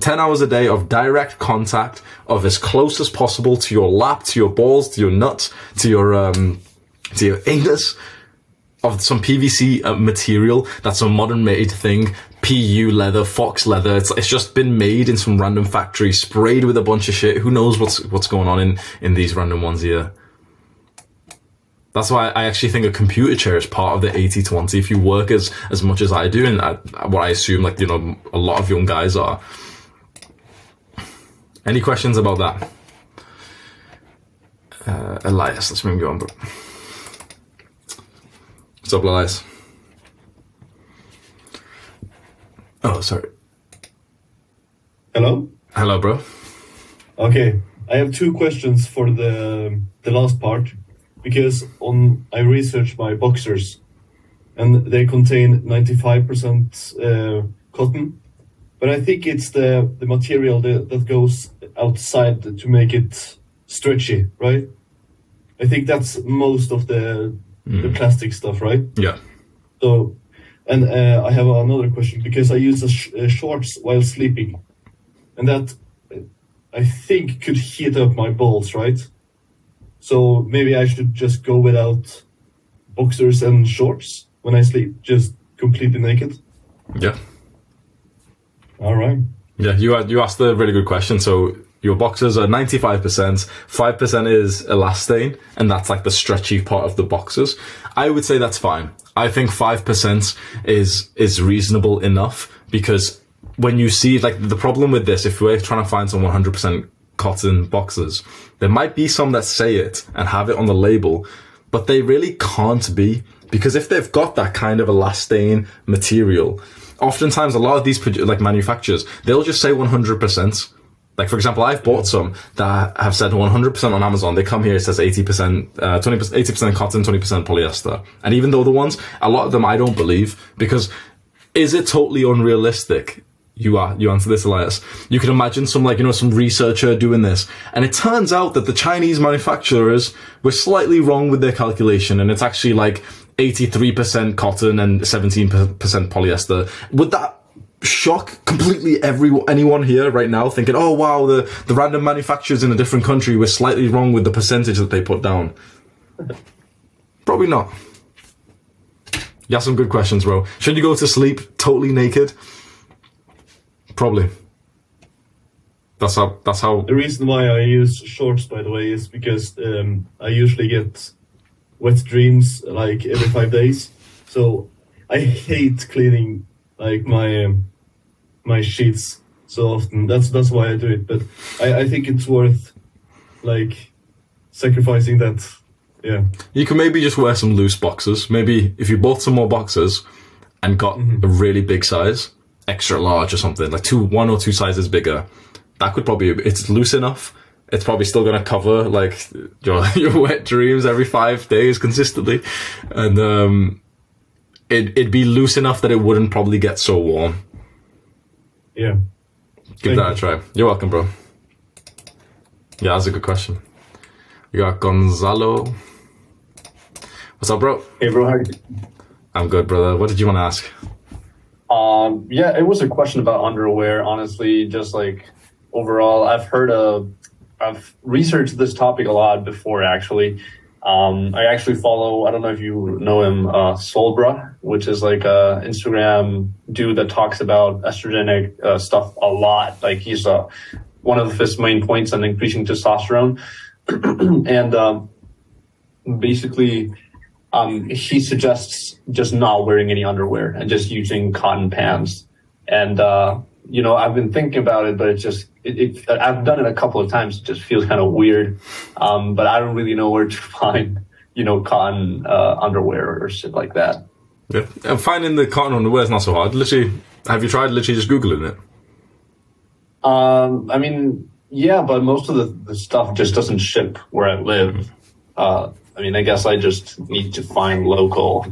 10 hours a day of direct contact of as close as possible to your lap, to your balls, to your nuts, to your, um, to your anus of some PVC uh, material that's a modern made thing. PU leather, fox leather. It's, it's just been made in some random factory, sprayed with a bunch of shit. Who knows what's, what's going on in, in these random ones here. That's why I actually think a computer chair is part of the 80-20. If you work as, as much as I do, and I, what I assume, like, you know, a lot of young guys are. Any questions about that? Uh, Elias, let's move on. But what's up, Elias? Oh, sorry. Hello. Hello, bro. Okay, I have two questions for the the last part because on I researched my boxers, and they contain 95% uh, cotton, but I think it's the the material that, that goes outside to make it stretchy, right? I think that's most of the the plastic stuff, right? Yeah. So, and uh, I have another question because I use a sh- uh, shorts while sleeping, and that I think could heat up my balls, right? So maybe I should just go without boxers and shorts when I sleep, just completely naked. Yeah. All right. Yeah, you had- you asked a really good question. So your boxers are ninety five percent, five percent is elastane, and that's like the stretchy part of the boxers. I would say that's fine. I think five percent is is reasonable enough because when you see like the problem with this, if we're trying to find some one hundred percent cotton boxes. there might be some that say it and have it on the label, but they really can't be because if they've got that kind of elastane material, oftentimes a lot of these like manufacturers they'll just say 100% like for example i've bought some that have said 100% on amazon. They come here it says 80% uh, 20% 80% cotton 20% polyester. And even though the ones a lot of them i don't believe because is it totally unrealistic you are you answer this elias. You can imagine some like you know some researcher doing this. And it turns out that the chinese manufacturers were slightly wrong with their calculation and it's actually like 83% cotton and 17% polyester. Would that shock completely everyone anyone here right now thinking oh wow the the random manufacturers in a different country were slightly wrong with the percentage that they put down? Probably not. You have some good questions bro. Should you go to sleep totally naked probably that's how that's how The reason why I use shorts, by the way, is because um, I usually get wet dreams like every five days. So I hate cleaning like my um, my sheets so often. That's that's why I do it. But I, I think it's worth like sacrificing that. Yeah. You can maybe just wear some loose boxes. Maybe if you bought some more boxes and got a really big size, extra large or something, like two, one or two sizes bigger, that could probably, it's loose enough. It's probably still going to cover like your, your wet dreams every five days consistently. And, um, it, it'd be loose enough that it wouldn't probably get so warm. Yeah. Give Thank that a try. You're welcome, bro. Yeah, that's a good question. We got Gonzalo. What's up, bro? Hey, bro. How you I'm good, brother. What did you want to ask? Um, yeah, it was a question about underwear. Honestly, just like overall, I've heard of, I've researched this topic a lot before. Actually, um, I actually follow. I don't know if you know him, uh, Solbra, which is like a Instagram dude that talks about estrogenic uh, stuff a lot. Like he's uh, one of his main points on increasing testosterone, and um, basically um, he suggests just not wearing any underwear and just using cotton pants. And, uh, you know, I've been thinking about it, but it's just, it, it, I've done it a couple of times. It just feels kind of weird. Um, but I don't really know where to find, you know, cotton, uh, underwear or shit like that. Yeah. And finding the cotton underwear is not so hard. Literally, have you tried literally just Googling it? Um, I mean, yeah, but most of the, the stuff just doesn't ship where I live. Uh, I mean, I guess I just need to find local,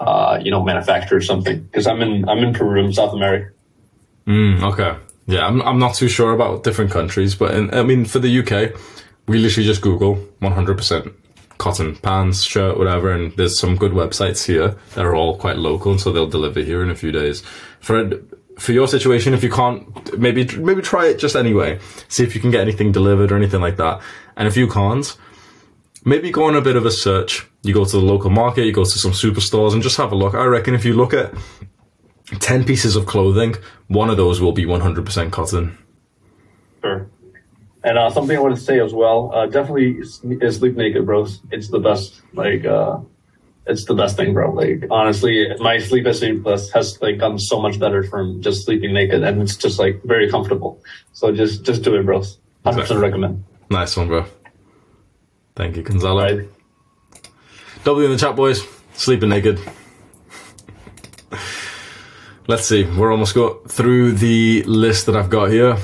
uh, you know, manufacturer or something because I'm in I'm in Peru, in South America. Mm, okay. Yeah, I'm, I'm not too sure about different countries, but in, I mean, for the UK, we literally just Google 100% cotton pants, shirt, whatever, and there's some good websites here that are all quite local, and so they'll deliver here in a few days. For for your situation, if you can't, maybe maybe try it just anyway. See if you can get anything delivered or anything like that. And if you can't, maybe go on a bit of a search. You go to the local market, you go to some superstores, and just have a look. I reckon if you look at 10 pieces of clothing, one of those will be 100% cotton. Sure. And uh, something I want to say as well, uh, definitely sleep naked, bros. It's the best. Like, uh, it's the best thing, bro. Like, honestly, my sleep has has, has like gotten so much better from just sleeping naked, and it's just like very comfortable. So just just do it, bros. Hundred percent recommend. Nice one, bro. Thank you, Gonzalo. Right. W in the chat, boys. Sleeping naked. Let's see. We're almost got through the list that I've got here.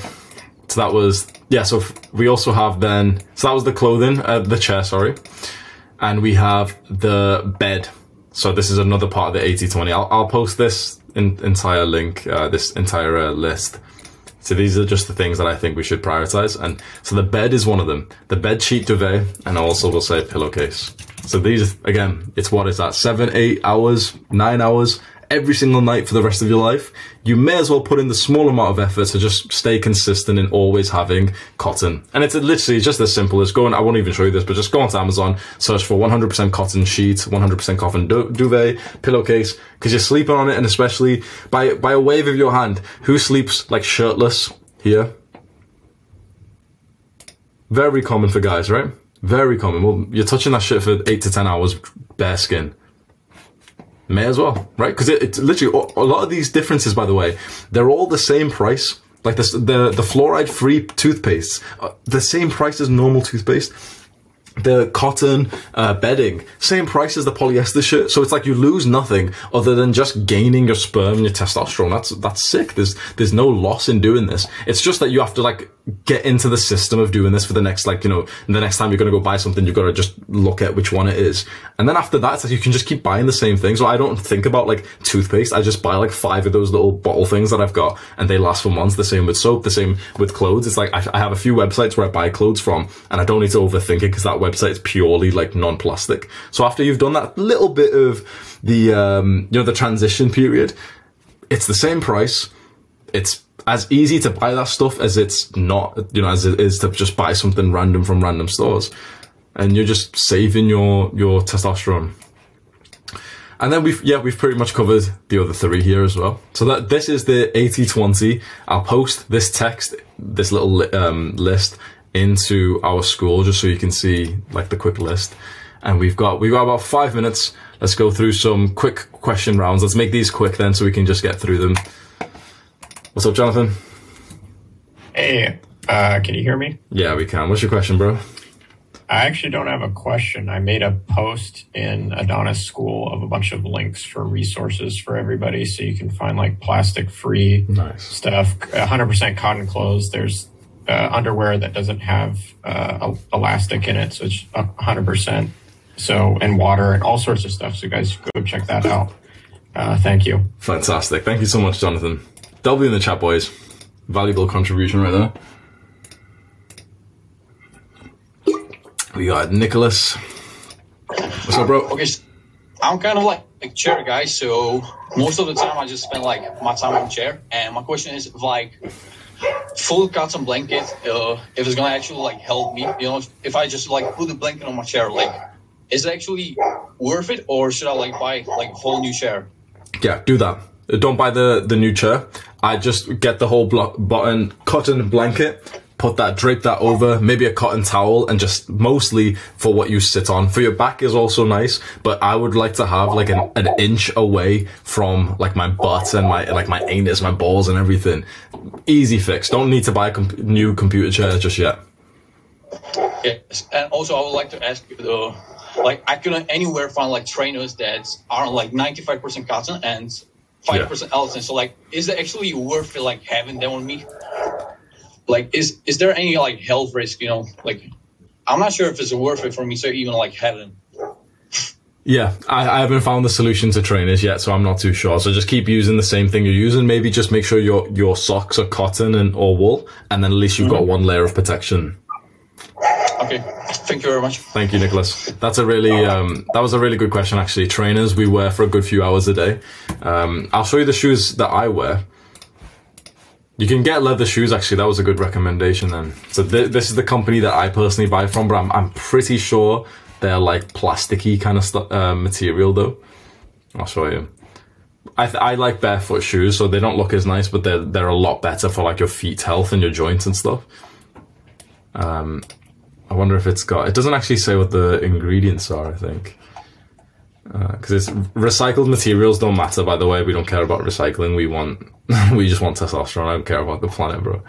So that was yeah. So we also have then. So that was the clothing, uh, the chair. Sorry. and we have the bed. So this is another part of the 80-20. I'll, I'll post this in, entire link, uh, this entire uh, list. So these are just the things that I think we should prioritize. And so the bed is one of them. The bed sheet duvet, and also we'll say pillowcase. So these, again, it's what is that? Seven, eight hours, nine hours every single night for the rest of your life, you may as well put in the small amount of effort to just stay consistent in always having cotton. And it's literally just as simple as going, I won't even show you this, but just go onto Amazon, search for 100% cotton sheet, 100% cotton du- duvet, pillowcase, because you're sleeping on it, and especially by, by a wave of your hand, who sleeps like shirtless here? Very common for guys, right? Very common. Well, you're touching that shit for eight to ten hours, bare skin. May as well, right? Because it, it's literally a lot of these differences. By the way, they're all the same price. Like the the, the fluoride free toothpaste, uh, the same price as normal toothpaste the cotton uh, bedding, same price as the polyester shirt. So it's like you lose nothing other than just gaining your sperm and your testosterone. That's that's sick. There's there's no loss in doing this. It's just that you have to like get into the system of doing this for the next like you know the next time you're going to go buy something you've got to just look at which one it is. And then after that like you can just keep buying the same thing so i don't think about like toothpaste. I just buy like five of those little bottle things that i've got and they last for months. The same with soap the same with clothes. It's like i, I have a few websites where i buy clothes from and i don't need to overthink it because that website is purely like non-plastic. So after you've done that little bit of the um you know the transition period it's the same price. It's as easy to buy that stuff as it's not, you know, as it is to just buy something random from random stores. And you're just saving your, your testosterone. And then we've, yeah, we've pretty much covered the other three here as well. So that this is the 80-20. I'll post this text, this little um, list into our school just so you can see like the quick list. And we've got, we've got about five minutes. Let's go through some quick question rounds. Let's make these quick then so we can just get through them. What's up, Jonathan? Hey, uh, can you hear me? Yeah, we can. What's your question, bro? I actually don't have a question. I made a post in Adonis School of a bunch of links for resources for everybody so you can find like plastic free nice. stuff, 100% cotton clothes. There's uh, underwear that doesn't have uh, elastic in it, so it's 100%. So, and water and all sorts of stuff. So, guys, go check that out. Uh, thank you. Fantastic. Thank you so much, Jonathan. W in the chat, boys. Valuable contribution right there. We got Nicholas. What's up, bro? Okay, I'm kind of like a chair guy, so most of the time I just spend like my time on the chair. And my question is, like, full cotton blanket, uh, if it's gonna actually like help me, you know, if I just like put the blanket on my chair, like, is it actually worth it, or should I like buy like a whole new chair? Yeah, do that. Don't buy the the new chair. I just get the whole blo- button cotton blanket, put that, drape that over, maybe a cotton towel, and just mostly for what you sit on. For your back is also nice, but I would like to have like an, an inch away from like my butt and my like my anus, my balls, and everything. Easy fix. Don't need to buy a comp- new computer chair just yet. Yes, and also I would like to ask you though, like I couldn't anywhere find like trainers that are like 95% cotton and five percent elastane. So like, is it actually worth it? Like having them on me? Like, is is there any like health risk? You know, like I'm not sure if it's worth it for me to even like have them. Yeah, I, I haven't found the solution to trainers yet, so I'm not too sure. So just keep using the same thing you're using. Maybe just make sure your your socks are cotton and or wool, and then at least you've mm-hmm. got one layer of protection. Okay, thank you very much. Thank you, Nicholas. That's a really um, that was a really good question. Actually, trainers we wear for a good few hours a day. Um, I'll show you the shoes that I wear. You can get leather shoes. Actually, that was a good recommendation. Then, so th- this is the company that I personally buy from, but I'm, I'm pretty sure they're like plasticky kind of uh, material though. I'll show you. I, I like barefoot shoes, so they don't look as nice, but they're they're a lot better for like your feet health and your joints and stuff. Um, I wonder if it's got. It doesn't actually say what the ingredients are. I think because uh, it's recycled materials don't matter. By the way, we don't care about recycling. We want we just want testosterone. I don't care about the planet, bro.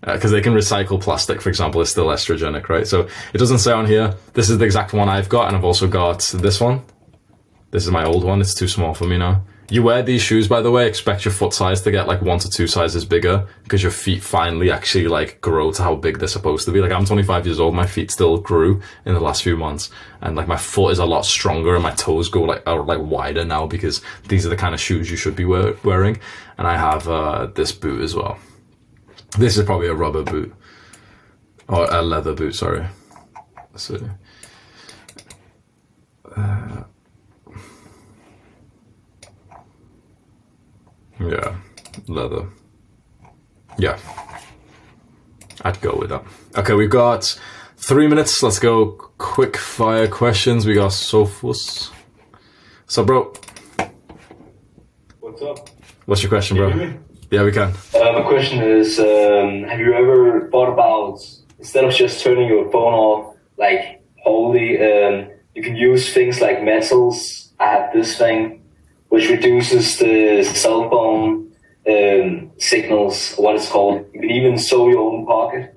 Because uh, they can recycle plastic, for example, it's still estrogenic, right? So it doesn't say on here. This is the exact one I've got, and I've also got this one. This is my old one. It's too small for me now. You wear these shoes, by the way, expect your foot size to get like one to two sizes bigger because your feet finally actually like grow to how big they're supposed to be. Like I'm 25 years old, my feet still grew in the last few months, and like my foot is a lot stronger and my toes go like are like wider now because these are the kind of shoes you should be wear- wearing. And I have uh, this boot as well. This is probably a rubber boot or a leather boot. Sorry. So, uh, yeah, leather. Yeah, I'd go with that. Okay, we've got three minutes. Let's go quick fire questions. We got Sophus. So, bro, What's up? what's your question, Can bro? you hear me? Yeah, we can. Uh, my question is, um, have you ever thought about instead of just turning your phone off, like wholly, um, you can use things like metals. I have this thing which reduces the cell phone um, signals, what it's called. You can even sew your own pocket,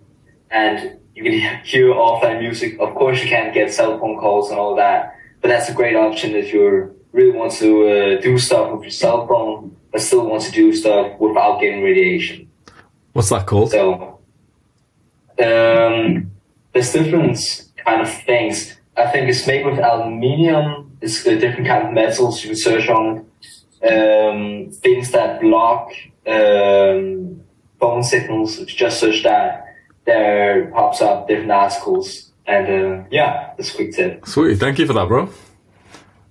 and you can hear offline music. Of course, you can't get cell phone calls and all that, but that's a great option if you really want to uh, do stuff with your cell phone, but still want to do stuff without getting radiation. What's that called? So, um, there's different kind of things. I think it's made with aluminium. It's a different kind of metals you can search on. Um, things that block um, phone signals. If you just search that, there pops up different articles. And uh, yeah, that's a quick tip. Sweet, thank you for that, bro.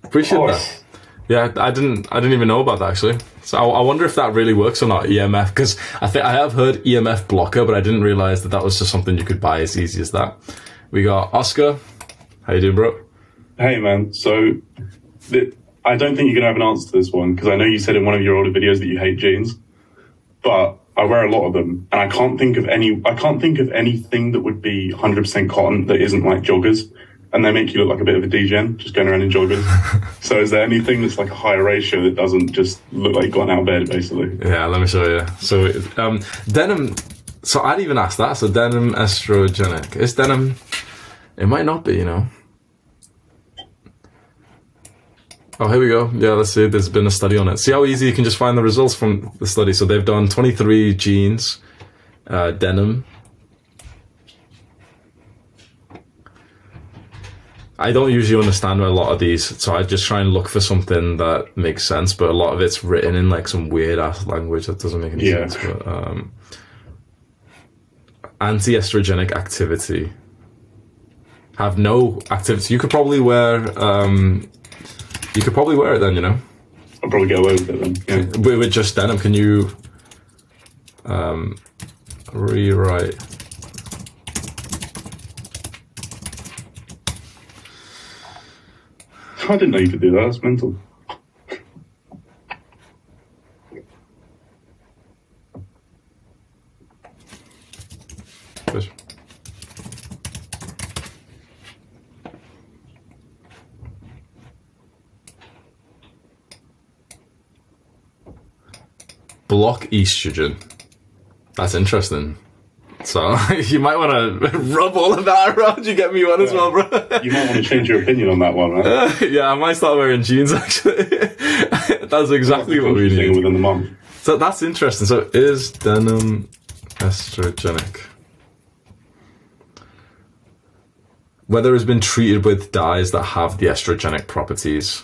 Appreciate that. Yeah, I didn't. I didn't even know about that actually. So I, I wonder if that really works or not. EMF, because I think I have heard EMF blocker, but I didn't realize that that was just something you could buy as easy as that. We got Oscar. How you doing, bro? Hey man, so th- I don't think you're gonna have an answer to this one because I know you said in one of your older videos that you hate jeans, but I wear a lot of them, and I can't think of any. I can't think of anything that would be 100% cotton that isn't like joggers, and they make you look like a bit of a degen just going around in joggers. so is there anything that's like a higher ratio that doesn't just look like you've gone out of bed basically? Yeah, let me show you. So um, denim. So I'd even ask that. So denim estrogenic. Is denim? It might not be. You know. Oh, here we go. Yeah, let's see. There's been a study on it. See how easy you can just find the results from the study. So they've done 23 jeans, uh, denim. I don't usually understand a lot of these, so I just try and look for something that makes sense. But a lot of it's written in like some weird ass language that doesn't make any Yeah. sense. But um, anti-estrogenic activity have no activity. You could probably wear. Um, you could probably wear it then. You know. I'll probably get away with it then. Yeah. With, with just denim, can you um, rewrite? I didn't know you could do that. That's mental. Block estrogen. That's interesting. So you might want to rub all of that around. You get me one as well, bro. You might want to change your opinion on that one, right? yeah, I might start wearing jeans actually. that's exactly what we need. within the month. So that's interesting. So is denim estrogenic? Whether it's been treated with dyes that have the estrogenic properties.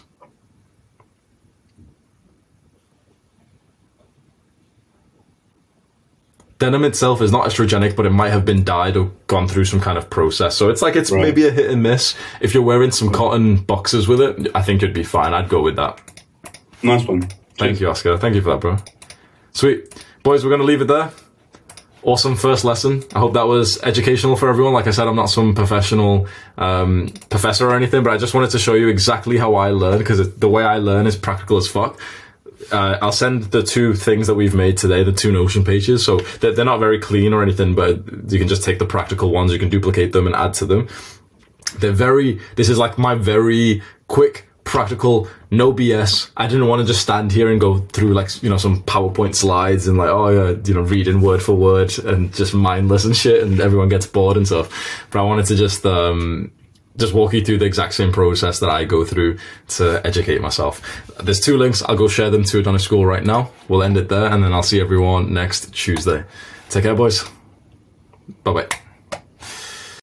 Denim itself is not estrogenic, but it might have been dyed or gone through some kind of process. So it's like it's Right. maybe a hit and miss. If you're wearing some cotton boxes with it, I think it'd be fine. I'd go with that. Nice one. Thank you, Oscar. Thank you for that, bro. Sweet. Boys, we're going to leave it there. Awesome first lesson. I hope that was educational for everyone. Like I said, I'm not some professional um, professor or anything, but I just wanted to show you exactly how I learn because the way I learn is practical as fuck. Uh, I'll send the two things that we've made today, the two Notion pages. So they're, they're not very clean or anything, but you can just take the practical ones, you can duplicate them and add to them. They're very, this is like my very quick, practical, no BS. I didn't want to just stand here and go through like, you know, some PowerPoint slides and like, oh yeah, you know, reading word for word and just mindless and shit and everyone gets bored and stuff. But I wanted to just, um, just walk you through the exact same process that I go through to educate myself. There's two links. I'll go share them to Adonis School right now. We'll end it there, and then I'll see everyone next Tuesday. Take care, boys. Bye bye.